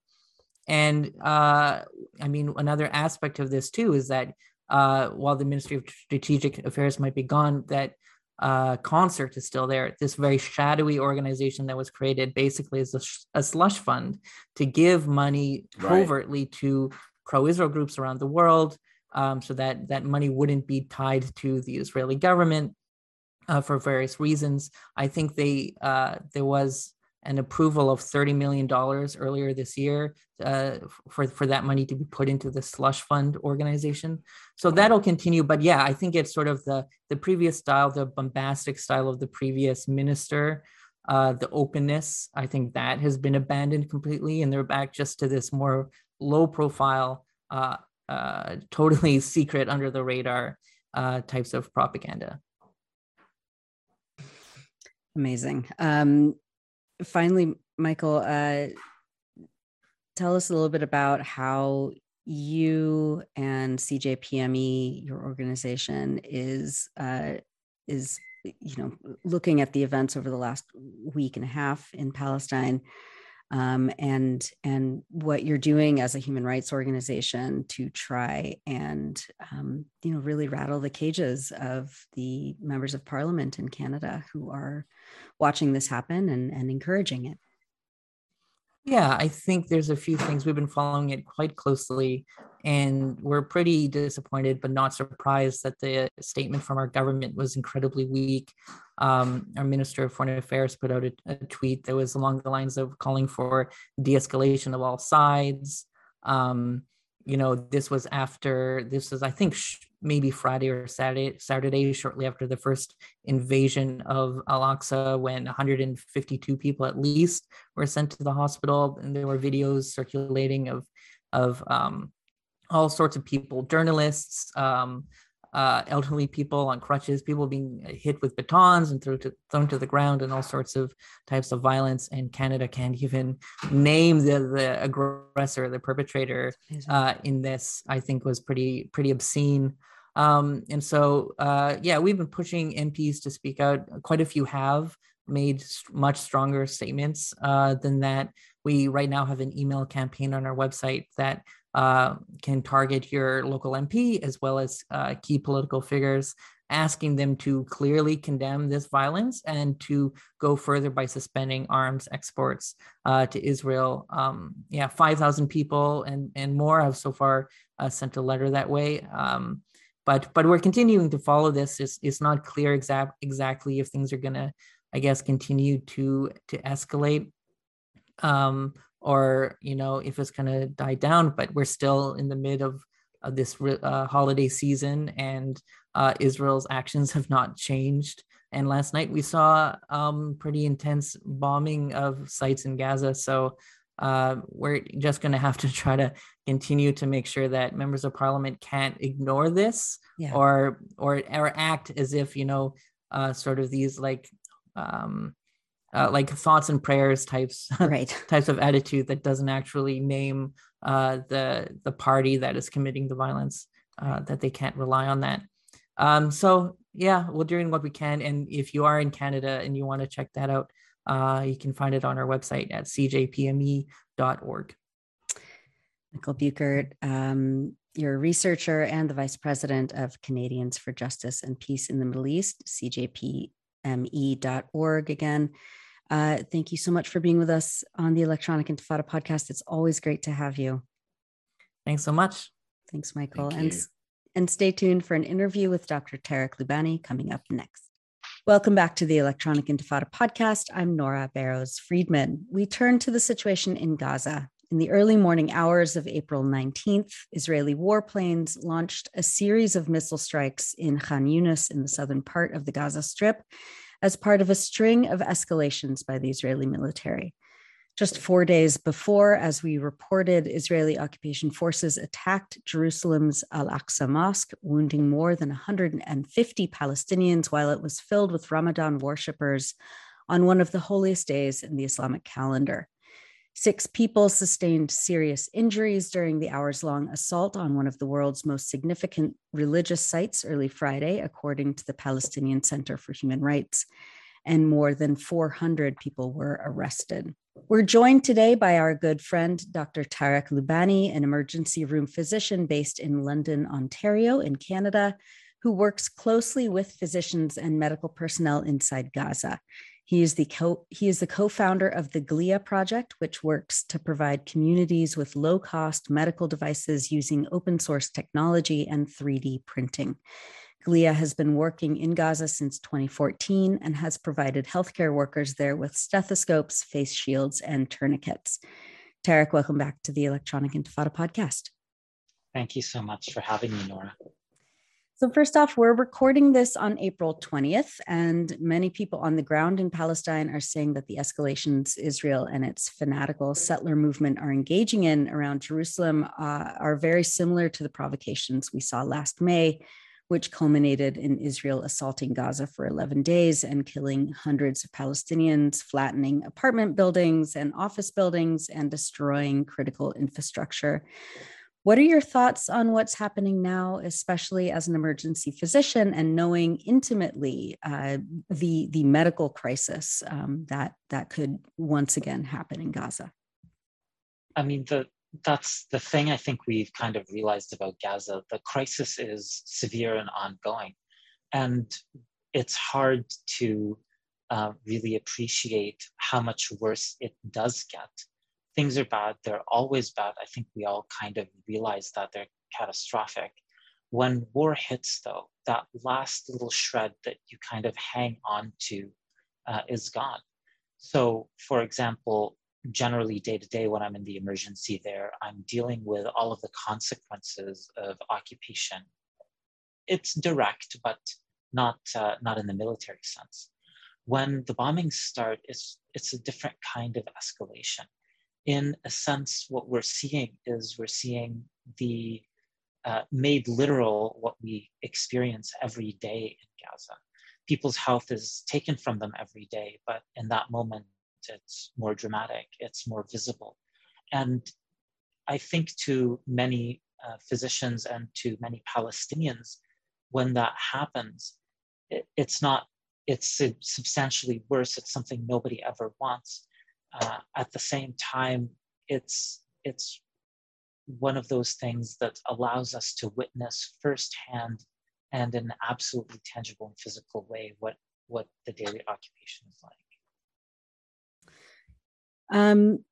[SPEAKER 1] And uh, I mean, another aspect of this too is that uh, while the Ministry of Strategic Affairs might be gone, that uh, concert is still there. This very shadowy organization that was created basically as a, sh- a slush fund to give money covertly right. to pro-Israel groups around the world, um, so that that money wouldn't be tied to the Israeli government uh, for various reasons. I think they uh, there was an approval of $30 million earlier this year uh, for, for that money to be put into the slush fund organization. So that'll continue. But yeah, I think it's sort of the, the previous style, the bombastic style of the previous minister, uh, the openness. I think that has been abandoned completely. And they're back just to this more low profile, uh, uh [laughs] totally secret under the radar uh, types of propaganda.
[SPEAKER 5] Amazing. Um, finally, Michael, uh, tell us a little bit about how you and CJPME, your organization, is uh, is you know, looking at the events over the last week and a half in Palestine, um, and and what you're doing as a human rights organization to try and um, you know really rattle the cages of the members of parliament in Canada who are watching this happen and, and encouraging it.
[SPEAKER 1] Yeah, I think there's a few things we've been following it quite closely, and we're pretty disappointed, but not surprised that the statement from our government was incredibly weak. Um, our Minister of Foreign Affairs put out a, a, tweet that was along the lines of calling for de-escalation of all sides. Um, you know, this was after this was, I think, sh- maybe Friday or Saturday, Saturday, shortly after the first invasion of Al Aqsa, when 152 people at least were sent to the hospital, and there were videos circulating of of um, all sorts of people, journalists, um, uh, elderly people on crutches, people being hit with batons and thrown to, thrown to the ground, and all sorts of types of violence. And Canada can't even name the, the aggressor, the perpetrator uh, in this. I think was pretty pretty obscene. Um, and so, uh, yeah, we've been pushing MPs to speak out. Quite a few have made much stronger statements uh, than that. We right now have an email campaign on our website that uh, can target your local MP as well as uh, key political figures, asking them to clearly condemn this violence and to go further by suspending arms exports uh, to Israel. Um, yeah, 5,000 people and, and more have so far uh, sent a letter that way. Um, but but we're continuing to follow this. It's, it's not clear exact exactly if things are going to, I guess, continue to to escalate. Um, or you know if it's going to die down but we're still in the mid of, of this uh, holiday season and uh, israel's actions [laughs] have not changed and last night we saw um, pretty intense bombing of sites in gaza so uh, we're just going to have to [laughs] try to continue to make sure that members of parliament can't ignore this yeah. or or or act as if you know uh, sort of these like um, uh, like thoughts and prayers types [laughs] right. types of attitude that doesn't actually name uh, the the party that is committing the violence uh, that they can't rely on that. Um, so yeah we're doing what we can and if you are in canada and you want to check that out uh, you can find it on our website at cjpme.org
[SPEAKER 5] michael bueckert um, you're a researcher and the vice president of canadians for justice and peace in the middle east cjpme.org again uh, thank you so much for being with us on the Electronic Intifada podcast. It's always great to have you.
[SPEAKER 1] Thanks so much.
[SPEAKER 5] Thanks, Michael. Thank and, and stay tuned for an interview with Dr. Tarek Loubani coming up next. Welcome back to the Electronic Intifada podcast. I'm Nora Barrows Friedman. We turn to the situation in Gaza. In the early morning hours of April 19th, Israeli warplanes launched a series of missile strikes in Khan Yunis in the southern part of the Gaza Strip as part of a string of escalations by the Israeli military. Just four days before, as we reported, Israeli occupation forces attacked Jerusalem's Al Aqsa Mosque, wounding more than 150 Palestinians while it was filled with Ramadan worshippers on one of the holiest days in the Islamic calendar. Six people sustained serious injuries during the hours long assault on one of the world's most significant religious sites early Friday, according to the Palestinian Center for Human Rights. And more than 400 people were arrested. We're joined today by our good friend, Dr. Tarek Loubani, an emergency room physician based in London, Ontario, in Canada, who works closely with physicians and medical personnel inside Gaza. He is the co he is the co-founder of the GLIA project, which works to provide communities with low-cost medical devices using open source technology and 3D printing. GLIA has been working in Gaza since 2014 and has provided healthcare workers there with stethoscopes, face shields, and tourniquets. Tarek, welcome back to the Electronic Intifada podcast.
[SPEAKER 2] Thank you so much for having me, Nora.
[SPEAKER 5] So, first off, we're recording this on April 20th, and many people on the ground in Palestine are saying that the escalations Israel and its fanatical settler movement are engaging in around Jerusalem uh, are very similar to the provocations we saw last May, which culminated in Israel assaulting Gaza for 11 days and killing hundreds of Palestinians, flattening apartment buildings and office buildings, and destroying critical infrastructure. What are your thoughts on what's happening now, especially as an emergency physician and knowing intimately uh, the the medical crisis um, that that could once again happen in Gaza?
[SPEAKER 2] I mean, the that's the thing I think we've kind of realized about Gaza. The crisis is severe and ongoing, and it's hard to uh, really appreciate how much worse it does get things are bad, they're always bad. I think we all kind of realize that they're catastrophic. When war hits, though, that last little shred that you kind of hang on to uh, is gone. So, for example, generally day to day when I'm in the emergency there, I'm dealing with all of the consequences of occupation. It's direct, but not uh, not in the military sense. When the bombings start, it's it's a different kind of escalation in a sense, what we're seeing is we're seeing the uh, made literal what we experience every day in Gaza. People's health is taken from them every day, but in that moment, it's more dramatic, it's more visible. And I think to many uh, physicians and to many Palestinians, when that happens, it, it's not, it's substantially worse. It's something nobody ever wants uh, at the same time, it's it's one of those things that allows us to witness firsthand and in an absolutely tangible and physical way what what the daily occupation is like.
[SPEAKER 5] Um,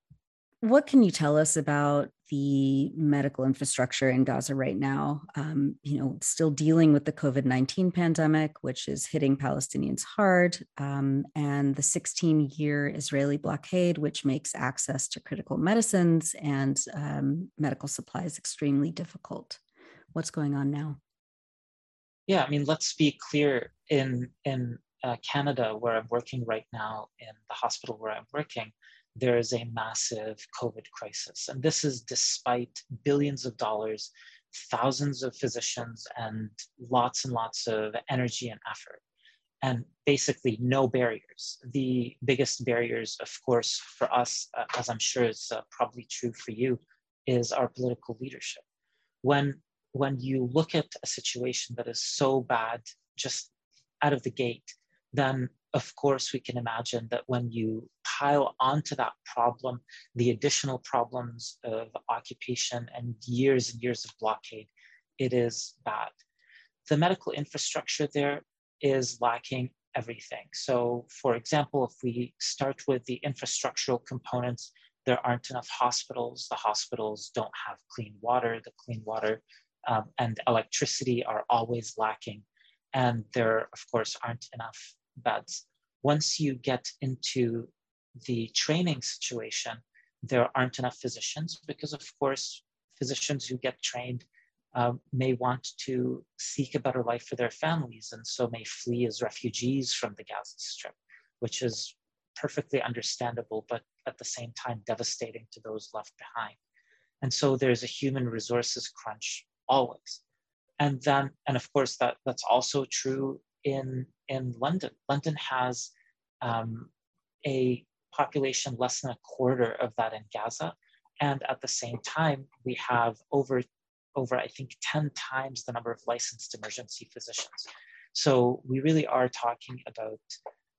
[SPEAKER 5] what can you tell us about the medical infrastructure in Gaza right now? Um, you know, still dealing with the COVID 19 pandemic, which is hitting Palestinians hard, um, and the 16 year Israeli blockade, which makes access to critical medicines and um, medical supplies extremely difficult. What's going on now?
[SPEAKER 2] Yeah, I mean, let's be clear. In in uh, Canada, where I'm working right now, in the hospital where I'm working, there is a massive COVID crisis. And this is despite billions of dollars, thousands of physicians, and lots and lots of energy and effort. And basically, no barriers. The biggest barriers, of course, for us, uh, as I'm sure is uh, probably true for you, is our political leadership. When, when you look at a situation that is so bad just out of the gate, then of course, we can imagine that when you pile onto that problem the additional problems of occupation and years and years of blockade, it is bad. The medical infrastructure there is lacking everything. So, for example, if we start with the infrastructural components, there aren't enough hospitals. The hospitals don't have clean water. The clean water um, and electricity are always lacking. And there, of course, aren't enough beds. Once you get into the training situation, there aren't enough physicians because, of course, physicians who get trained uh, may want to seek a better life for their families and so may flee as refugees from the Gaza Strip, which is perfectly understandable, but at the same time devastating to those left behind. And so there's a human resources crunch always. And then, and of course, that, that's also true in in London. London has um, a population less than a quarter of that in Gaza, and at the same time, we have over over I think ten times the number of licensed emergency physicians. So we really are talking about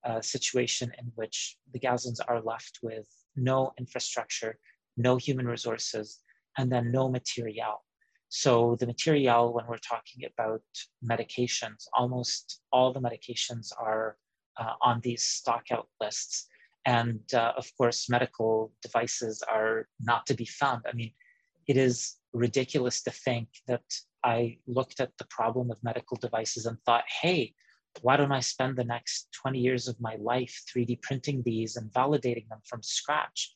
[SPEAKER 2] a situation in which the Gazans are left with no infrastructure, no human resources, and then no material. So the material, when we're talking about medications, almost all the medications are uh, on these stockout lists. And uh, of course, medical devices are not to be found. I mean, it is ridiculous to think that I looked at the problem of medical devices and thought, hey, why don't I spend the next 20 years of my life 3D printing these and validating them from scratch?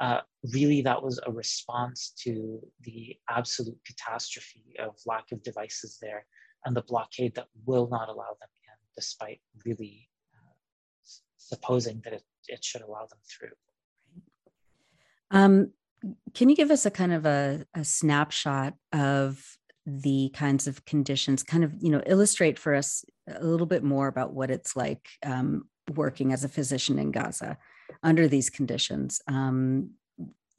[SPEAKER 2] Uh, really that was a response to the absolute catastrophe of lack of devices there and the blockade that will not allow them in, despite really uh, supposing that it, it should allow them through.
[SPEAKER 5] Um, can you give us a kind of a, a snapshot of the kinds of conditions, kind of, you know, illustrate for us a little bit more about what it's like um, working as a physician in Gaza? Under these conditions. Um,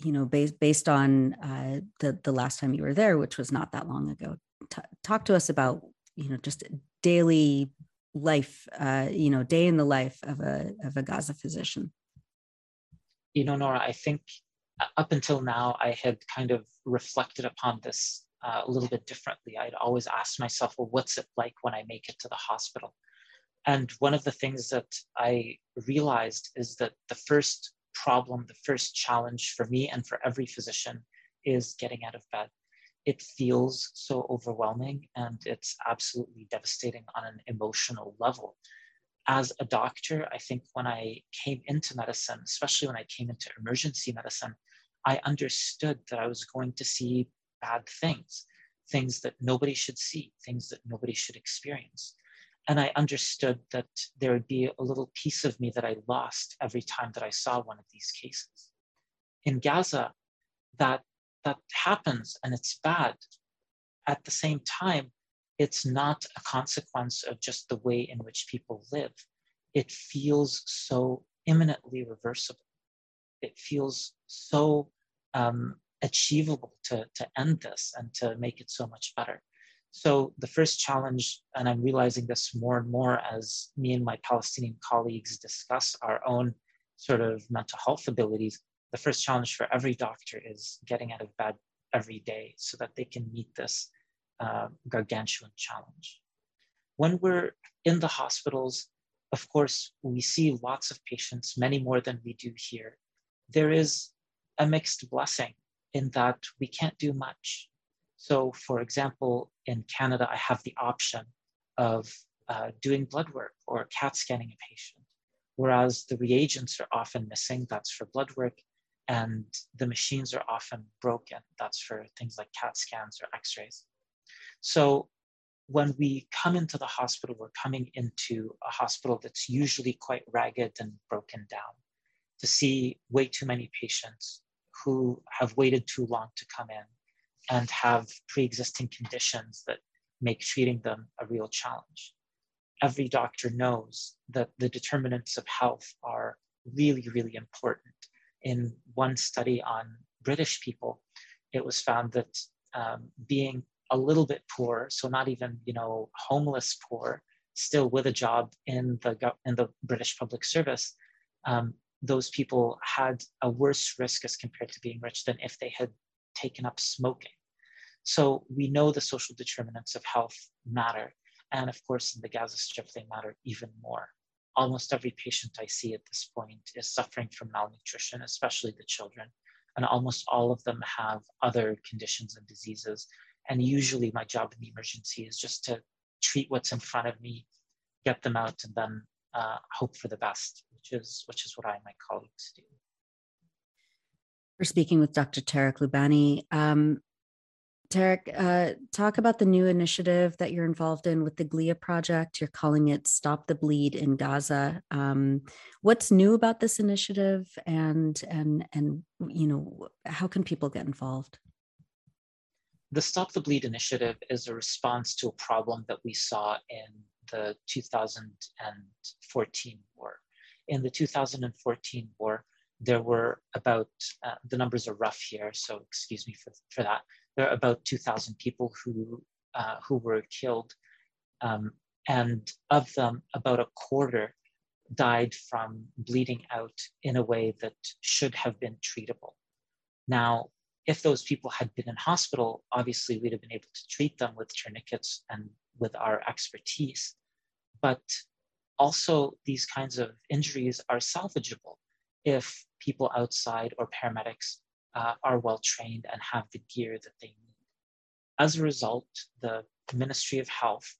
[SPEAKER 5] you know, based based on uh, the the last time you were there, which was not that long ago. T- talk to us about you know just daily life, uh, you know, day in the life of a of a Gaza physician.
[SPEAKER 2] You know, Nora, I think uh, up until now, I had kind of reflected upon this uh, a little bit differently. I'd always asked myself, well, what's it like when I make it to the hospital? And one of the things that I realized is that the first problem, the first challenge for me and for every physician is getting out of bed. It feels so overwhelming and it's absolutely devastating on an emotional level. As a doctor, I think when I came into medicine, especially when I came into emergency medicine, I understood that I was going to see bad things, things that nobody should see, things that nobody should experience. And I understood that there would be a little piece of me that I lost every time that I saw one of these cases. In Gaza, that, that happens and it's bad. At the same time, it's not a consequence of just the way in which people live. It feels so imminently reversible. It feels so um, achievable to, to end this and to make it so much better. So the first challenge, and I'm realizing this more and more as me and my Palestinian colleagues discuss our own sort of mental health abilities, the first challenge for every doctor is getting out of bed every day so that they can meet this uh, gargantuan challenge. When we're in the hospitals, of course, we see lots of patients, many more than we do here. There is a mixed blessing in that we can't do much. So, for example, in Canada, I have the option of uh, doing blood work or CAT scanning a patient, whereas the reagents are often missing, that's for blood work, and the machines are often broken, that's for things like CAT scans or x rays. So, when we come into the hospital, we're coming into a hospital that's usually quite ragged and broken down to see way too many patients who have waited too long to come in and have pre-existing conditions that make treating them a real challenge. Every doctor knows that the determinants of health are really, really important. In one study on British people, it was found that um, being a little bit poor, so not even you know homeless poor, still with a job in the in the British public service, um, those people had a worse risk as compared to being rich than if they had taken up smoking. So we know the social determinants of health matter. And of course, in the Gaza Strip, they matter even more. Almost every patient I see at this point is suffering from malnutrition, especially the children. And almost all of them have other conditions and diseases. And usually, my job in the emergency is just to treat what's in front of me, get them out, and then uh, hope for the best, which is which is what I and my colleagues do.
[SPEAKER 5] We're speaking with Dr. Tarek Loubani. Um, Tarek, uh, talk about the new initiative that you're involved in with the GLIA project. You're calling it Stop the Bleed in Gaza. Um, what's new about this initiative, and and and you know how can people get involved?
[SPEAKER 2] The Stop the Bleed initiative is a response to a problem that we saw in the 2014 war. In the 2014 war, there were about, uh, the numbers are rough here, so excuse me for, for that. There are about 2,000 people who, uh, who were killed. Um, and of them, about a quarter died from bleeding out in a way that should have been treatable. Now, if those people had been in hospital, obviously we'd have been able to treat them with tourniquets and with our expertise. But also, these kinds of injuries are salvageable if people outside or paramedics uh, are well trained and have the gear that they need. As a result, the Ministry of Health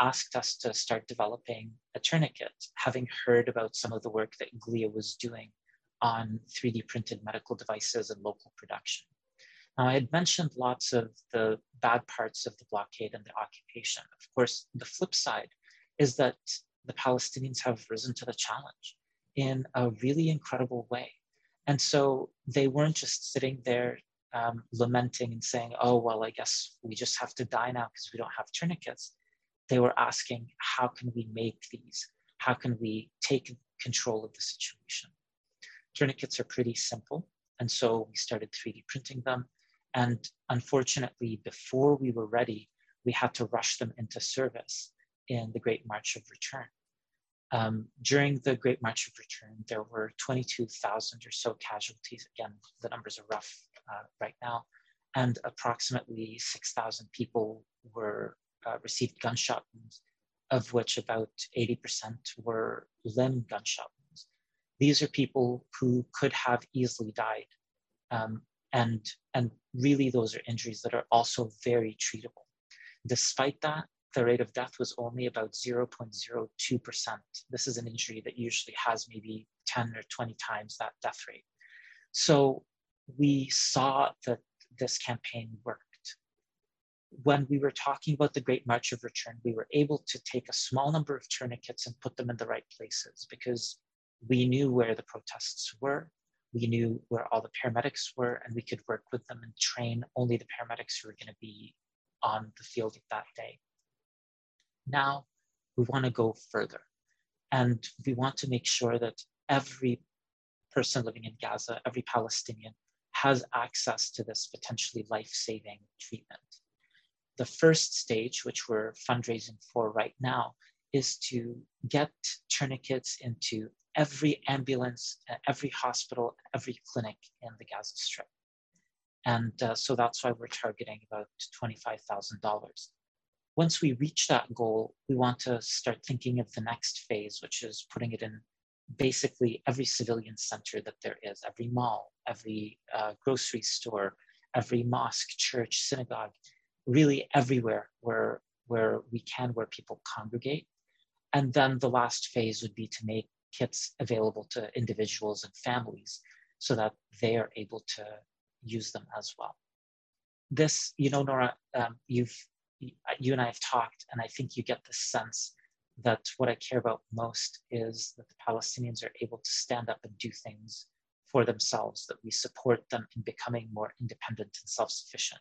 [SPEAKER 2] asked us to start developing a tourniquet, having heard about some of the work that GLIA was doing on 3D printed medical devices and local production. Now, I had mentioned lots of the bad parts of the blockade and the occupation. Of course, the flip side is that the Palestinians have risen to the challenge in a really incredible way. And so they weren't just sitting there um, lamenting and saying, oh, well, I guess we just have to die now because we don't have tourniquets. They were asking, how can we make these? How can we take control of the situation? Tourniquets are pretty simple. And so we started 3D printing them. And unfortunately, before we were ready, we had to rush them into service in the Great March of Return. Um, during the Great March of Return, there were 22,000 or so casualties. Again, the numbers are rough uh, right now, and approximately 6,000 people were uh, received gunshot wounds, of which about 80% were limb gunshot wounds. These are people who could have easily died, um, and and really those are injuries that are also very treatable. Despite that, the rate of death was only about 0.02%. This is an injury that usually has maybe 10 or 20 times that death rate. So we saw that this campaign worked. When we were talking about the Great March of Return, we were able to take a small number of tourniquets and put them in the right places because we knew where the protests were, we knew where all the paramedics were, and we could work with them and train only the paramedics who were going to be on the field that day. Now we want to go further. And we want to make sure that every person living in Gaza, every Palestinian, has access to this potentially life saving treatment. The first stage, which we're fundraising for right now, is to get tourniquets into every ambulance, every hospital, every clinic in the Gaza Strip. And uh, so that's why we're targeting about $25,000 once we reach that goal, we want to start thinking of the next phase, which is putting it in basically every civilian center that there is, every mall, every uh, grocery store, every mosque, church, synagogue, really everywhere where, where we can, where people congregate. And then the last phase would be to make kits available to individuals and families so that they are able to use them as well. This, you know, Nora, um, you've you and I have talked, and I think you get the sense that what I care about most is that the Palestinians are able to stand up and do things for themselves, that we support them in becoming more independent and self sufficient.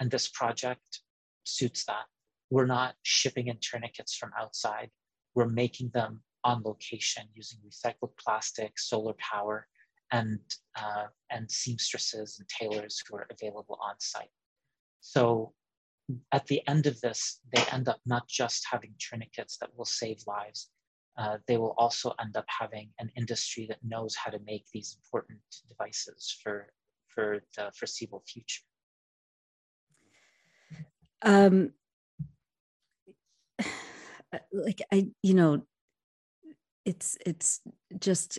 [SPEAKER 2] And this project suits that. We're not shipping in tourniquets from outside, we're making them on location using recycled plastic, solar power, and, uh, and seamstresses and tailors who are available on site. So at the end of this, they end up not just having tourniquets that will save lives, uh, they will also end up having an industry that knows how to make these important devices for, for the foreseeable future. Um,
[SPEAKER 5] like I, you know, it's it's just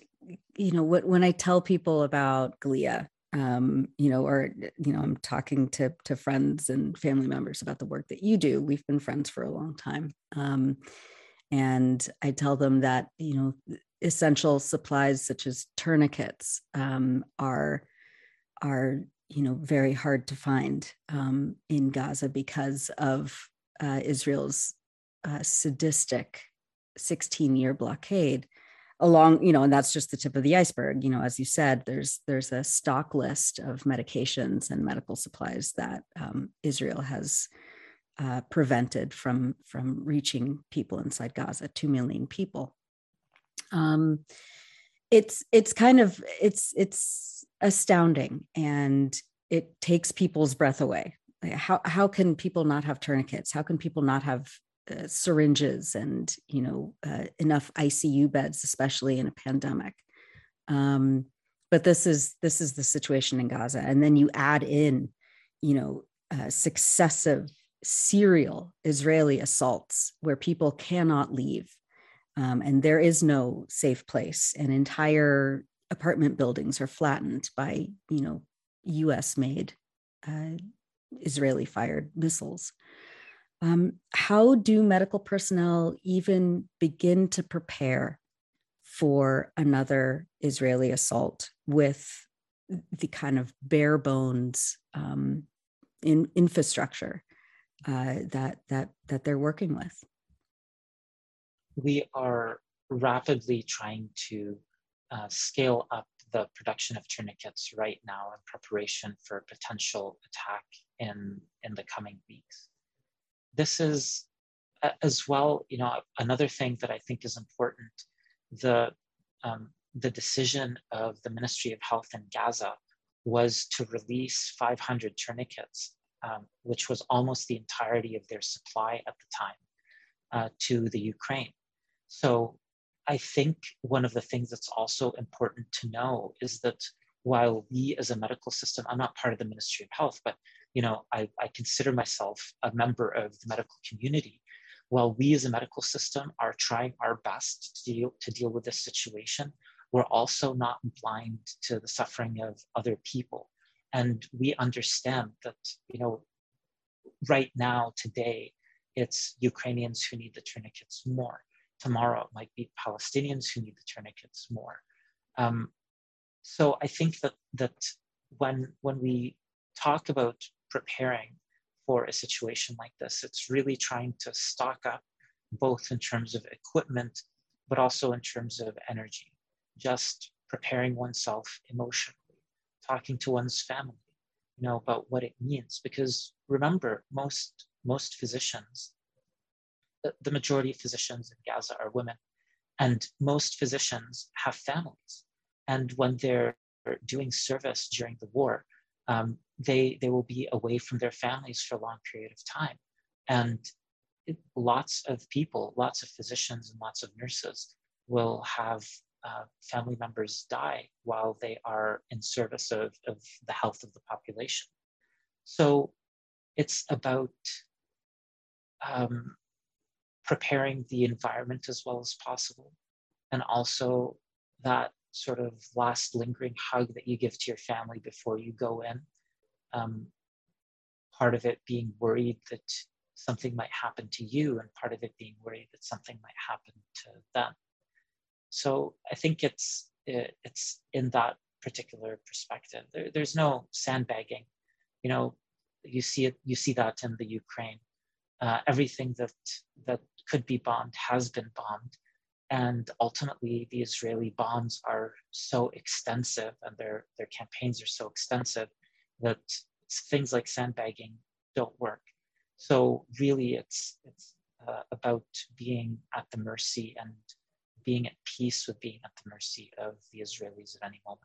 [SPEAKER 5] you know what when I tell people about Glia um, you know, or you know, I'm talking to to friends and family members about the work that you do. We've been friends for a long time, um, and I tell them that you know, essential supplies such as tourniquets um, are are you know very hard to find um, in Gaza because of uh, Israel's uh, sadistic 16 year blockade along you know and that's just the tip of the iceberg you know as you said there's there's a stock list of medications and medical supplies that um, israel has uh, prevented from from reaching people inside gaza 2 million people. Um, it's it's kind of it's it's astounding and it takes people's breath away. How how can people not have tourniquets? How can people not have uh, syringes and you know uh, enough ICU beds, especially in a pandemic. Um, but this is this is the situation in Gaza, and then you add in, you know, uh, successive serial Israeli assaults where people cannot leave, um, and there is no safe place, and entire apartment buildings are flattened by you know U.S. made uh, Israeli fired missiles. Um, how do medical personnel even begin to prepare for another Israeli assault with the kind of bare bones um, in infrastructure uh, that that that they're working with?
[SPEAKER 2] We are rapidly trying to uh, scale up the production of tourniquets right now in preparation for a potential attack in in the coming weeks this is as well, you know, another thing that I think is important, the, um, the decision of the Ministry of Health in Gaza was to release 500 tourniquets, um, which was almost the entirety of their supply at the time, uh, to the Ukraine. So I think one of the things that's also important to know is that while we as a medical system, I'm not part of the Ministry of Health, but you know, I, I consider myself a member of the medical community. While we as a medical system are trying our best to deal, to deal with this situation, we're also not blind to the suffering of other people. And we understand that, you know, right now, today, it's Ukrainians who need the tourniquets more. Tomorrow, it might be Palestinians who need the tourniquets more. Um, so I think that that when when we talk about preparing for a situation like this, it's really trying to stock up both in terms of equipment, but also in terms of energy. Just preparing oneself emotionally, talking to one's family, you know, about what it means. Because remember, most most physicians, the, majority of physicians in Gaza are women, and most physicians have families. And when they're doing service during the war, um, they, they will be away from their families for a long period of time. And it, lots of people, lots of physicians, and lots of nurses will have uh, family members die while they are in service of, of the health of the population. So it's about um, preparing the environment as well as possible, and also that sort of last lingering hug that you give to your family before you go in. Um, part of it being worried that something might happen to you, and part of it being worried that something might happen to them. So I think it's it's in that particular perspective. There, there's no sandbagging. You know, you see it. You see that in the Ukraine. Uh, everything that that could be bombed has been bombed, and ultimately the Israeli bombs are so extensive and their, their campaigns are so extensive that things like sandbagging don't work. So really it's, it's uh, about being at the mercy and being at peace with being at the mercy of the Israelis at any moment.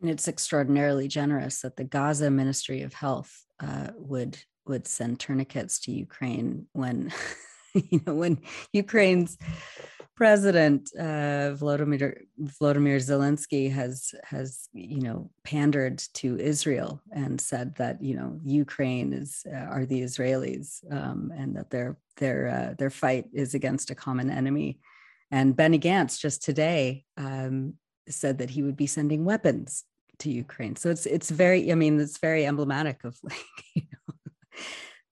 [SPEAKER 5] And it's extraordinarily generous that the Gaza Ministry of Health uh, would would send tourniquets to Ukraine when [laughs] [laughs] you know, when Ukraine's president uh, Volodymyr Volodymyr Zelensky has has you know pandered to Israel and said that you know Ukraine is uh, are the Israelis um, and that their their uh, their fight is against a common enemy. And Benny Gantz just today um, said that he would be sending weapons to Ukraine. So it's it's very I mean it's very emblematic of [laughs] like you know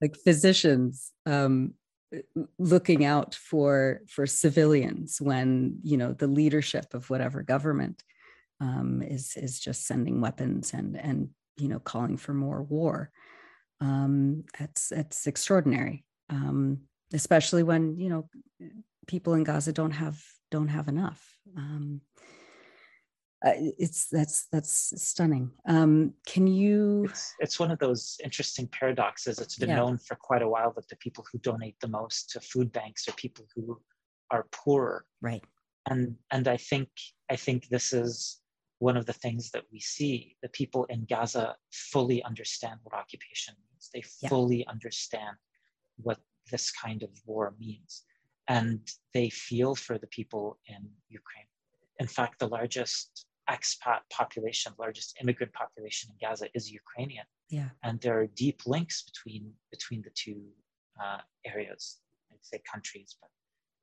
[SPEAKER 5] like physicians um, looking out for for civilians when you know the leadership of whatever government um, is is just sending weapons and and you know calling for more war. Um, that's that's extraordinary, um, especially when you know people in Gaza don't have don't have enough. Um, uh, it's that's that's stunning. Um, can you?
[SPEAKER 2] It's, it's, one of those interesting paradoxes. It's been yeah. known for quite a while that the people who donate the most to food banks are people who are poorer.
[SPEAKER 5] Right.
[SPEAKER 2] And and I think I think this is one of the things that we see. The people in Gaza fully understand what occupation means. They yeah. fully understand what this kind of war means, and they feel for the people in Ukraine. In fact, the largest expat population, largest immigrant population in Gaza is Ukrainian.
[SPEAKER 5] Yeah.
[SPEAKER 2] And there are deep links between between the two uh, areas. I'd say countries, but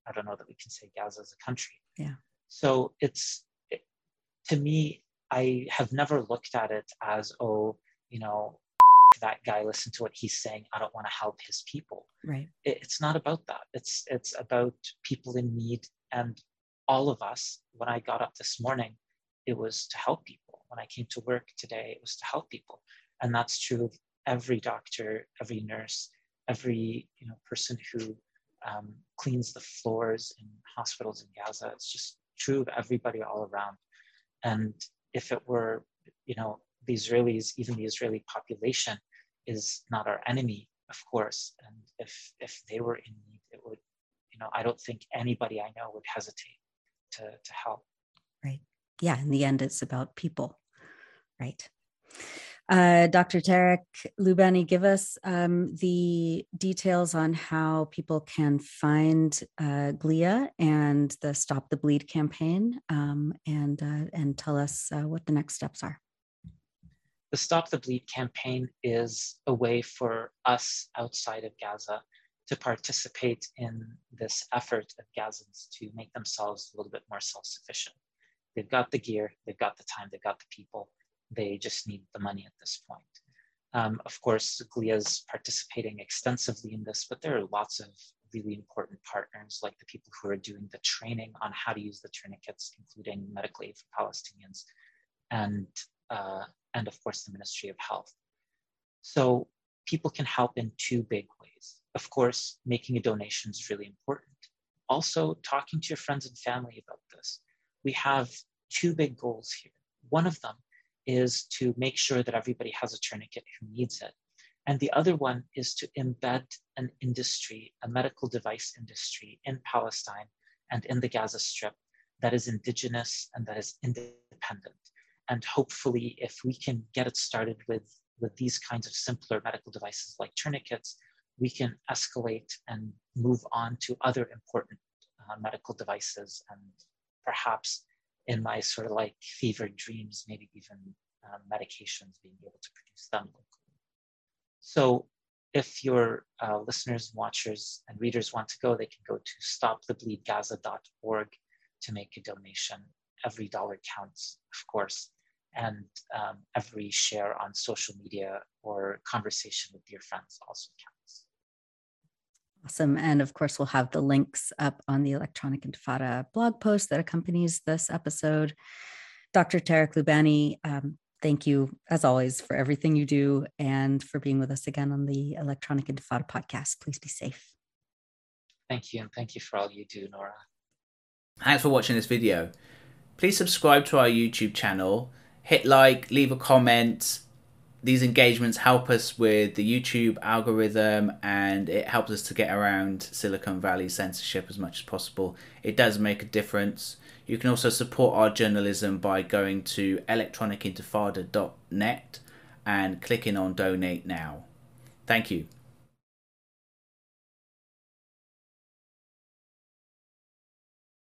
[SPEAKER 2] I don't know that we can say Gaza is a country.
[SPEAKER 5] Yeah.
[SPEAKER 2] So it's it, to me, I have never looked at it as oh, you know, [laughs] that guy. Listen to what he's saying. I don't want to help his people.
[SPEAKER 5] Right.
[SPEAKER 2] It, it's not about that. It's it's about people in need and all of us. When I got up this morning, it was to help people. When I came to work today, it was to help people. And that's true of every doctor, every nurse, every you know person who um, cleans the floors in hospitals in Gaza. It's just true of everybody all around. And if it were, you know, the Israelis, even the Israeli population is not our enemy, of course. And if if they were in need, it would, you know, I don't think anybody I know would hesitate to to help.
[SPEAKER 5] Yeah, in the end, it's about people. Right. Uh, Dr. Tarek Loubani, give us um, the details on how people can find uh, GLIA and the Stop the Bleed campaign, um, and uh, and tell us uh, what the next steps are.
[SPEAKER 2] The Stop the Bleed campaign is a way for us outside of Gaza to participate in this effort of Gazans to make themselves a little bit more self-sufficient. They've got the gear, they've got the time, they've got the people they just need the money at this point. Um, of course, GLIA is participating extensively in this, but there are lots of really important partners, like the people who are doing the training on how to use the tourniquets, including Medical Aid for Palestinians, and, uh, and of course, the Ministry of Health. So people can help in two big ways. Of course, making a donation is really important. Also, talking to your friends and family about this. We have two big goals here. One of them is to make sure that everybody has a tourniquet who needs it. And the other one is to embed an industry, a medical device industry in Palestine and in the Gaza Strip that is indigenous and that is independent. And hopefully, if we can get it started with, with these kinds of simpler medical devices like tourniquets, we can escalate and move on to other important uh, medical devices and perhaps in my sort of like fevered dreams, maybe even um, medications, being able to produce them locally. So if your uh, listeners, watchers, and readers want to go, they can go to stopthebleedgaza.org to make a donation. Every dollar counts, of course, and um, every share on social media or conversation with your friends also counts.
[SPEAKER 5] Awesome. And of course, we'll have the links up on the Electronic Intifada blog post that accompanies this episode. Dr. Tarek Loubani, um, thank you, as always, for everything you do and for being with us again on the Electronic Intifada podcast. Please be safe.
[SPEAKER 2] Thank you. And thank you for all you do, Nora.
[SPEAKER 6] Thanks for watching this video. Please subscribe to our YouTube channel, hit like, leave a comment, these engagements help us with the YouTube algorithm and it helps us to get around Silicon Valley censorship as much as possible. It does make a difference. You can also support our journalism by going to electronicintifada.net and clicking on donate now. Thank you.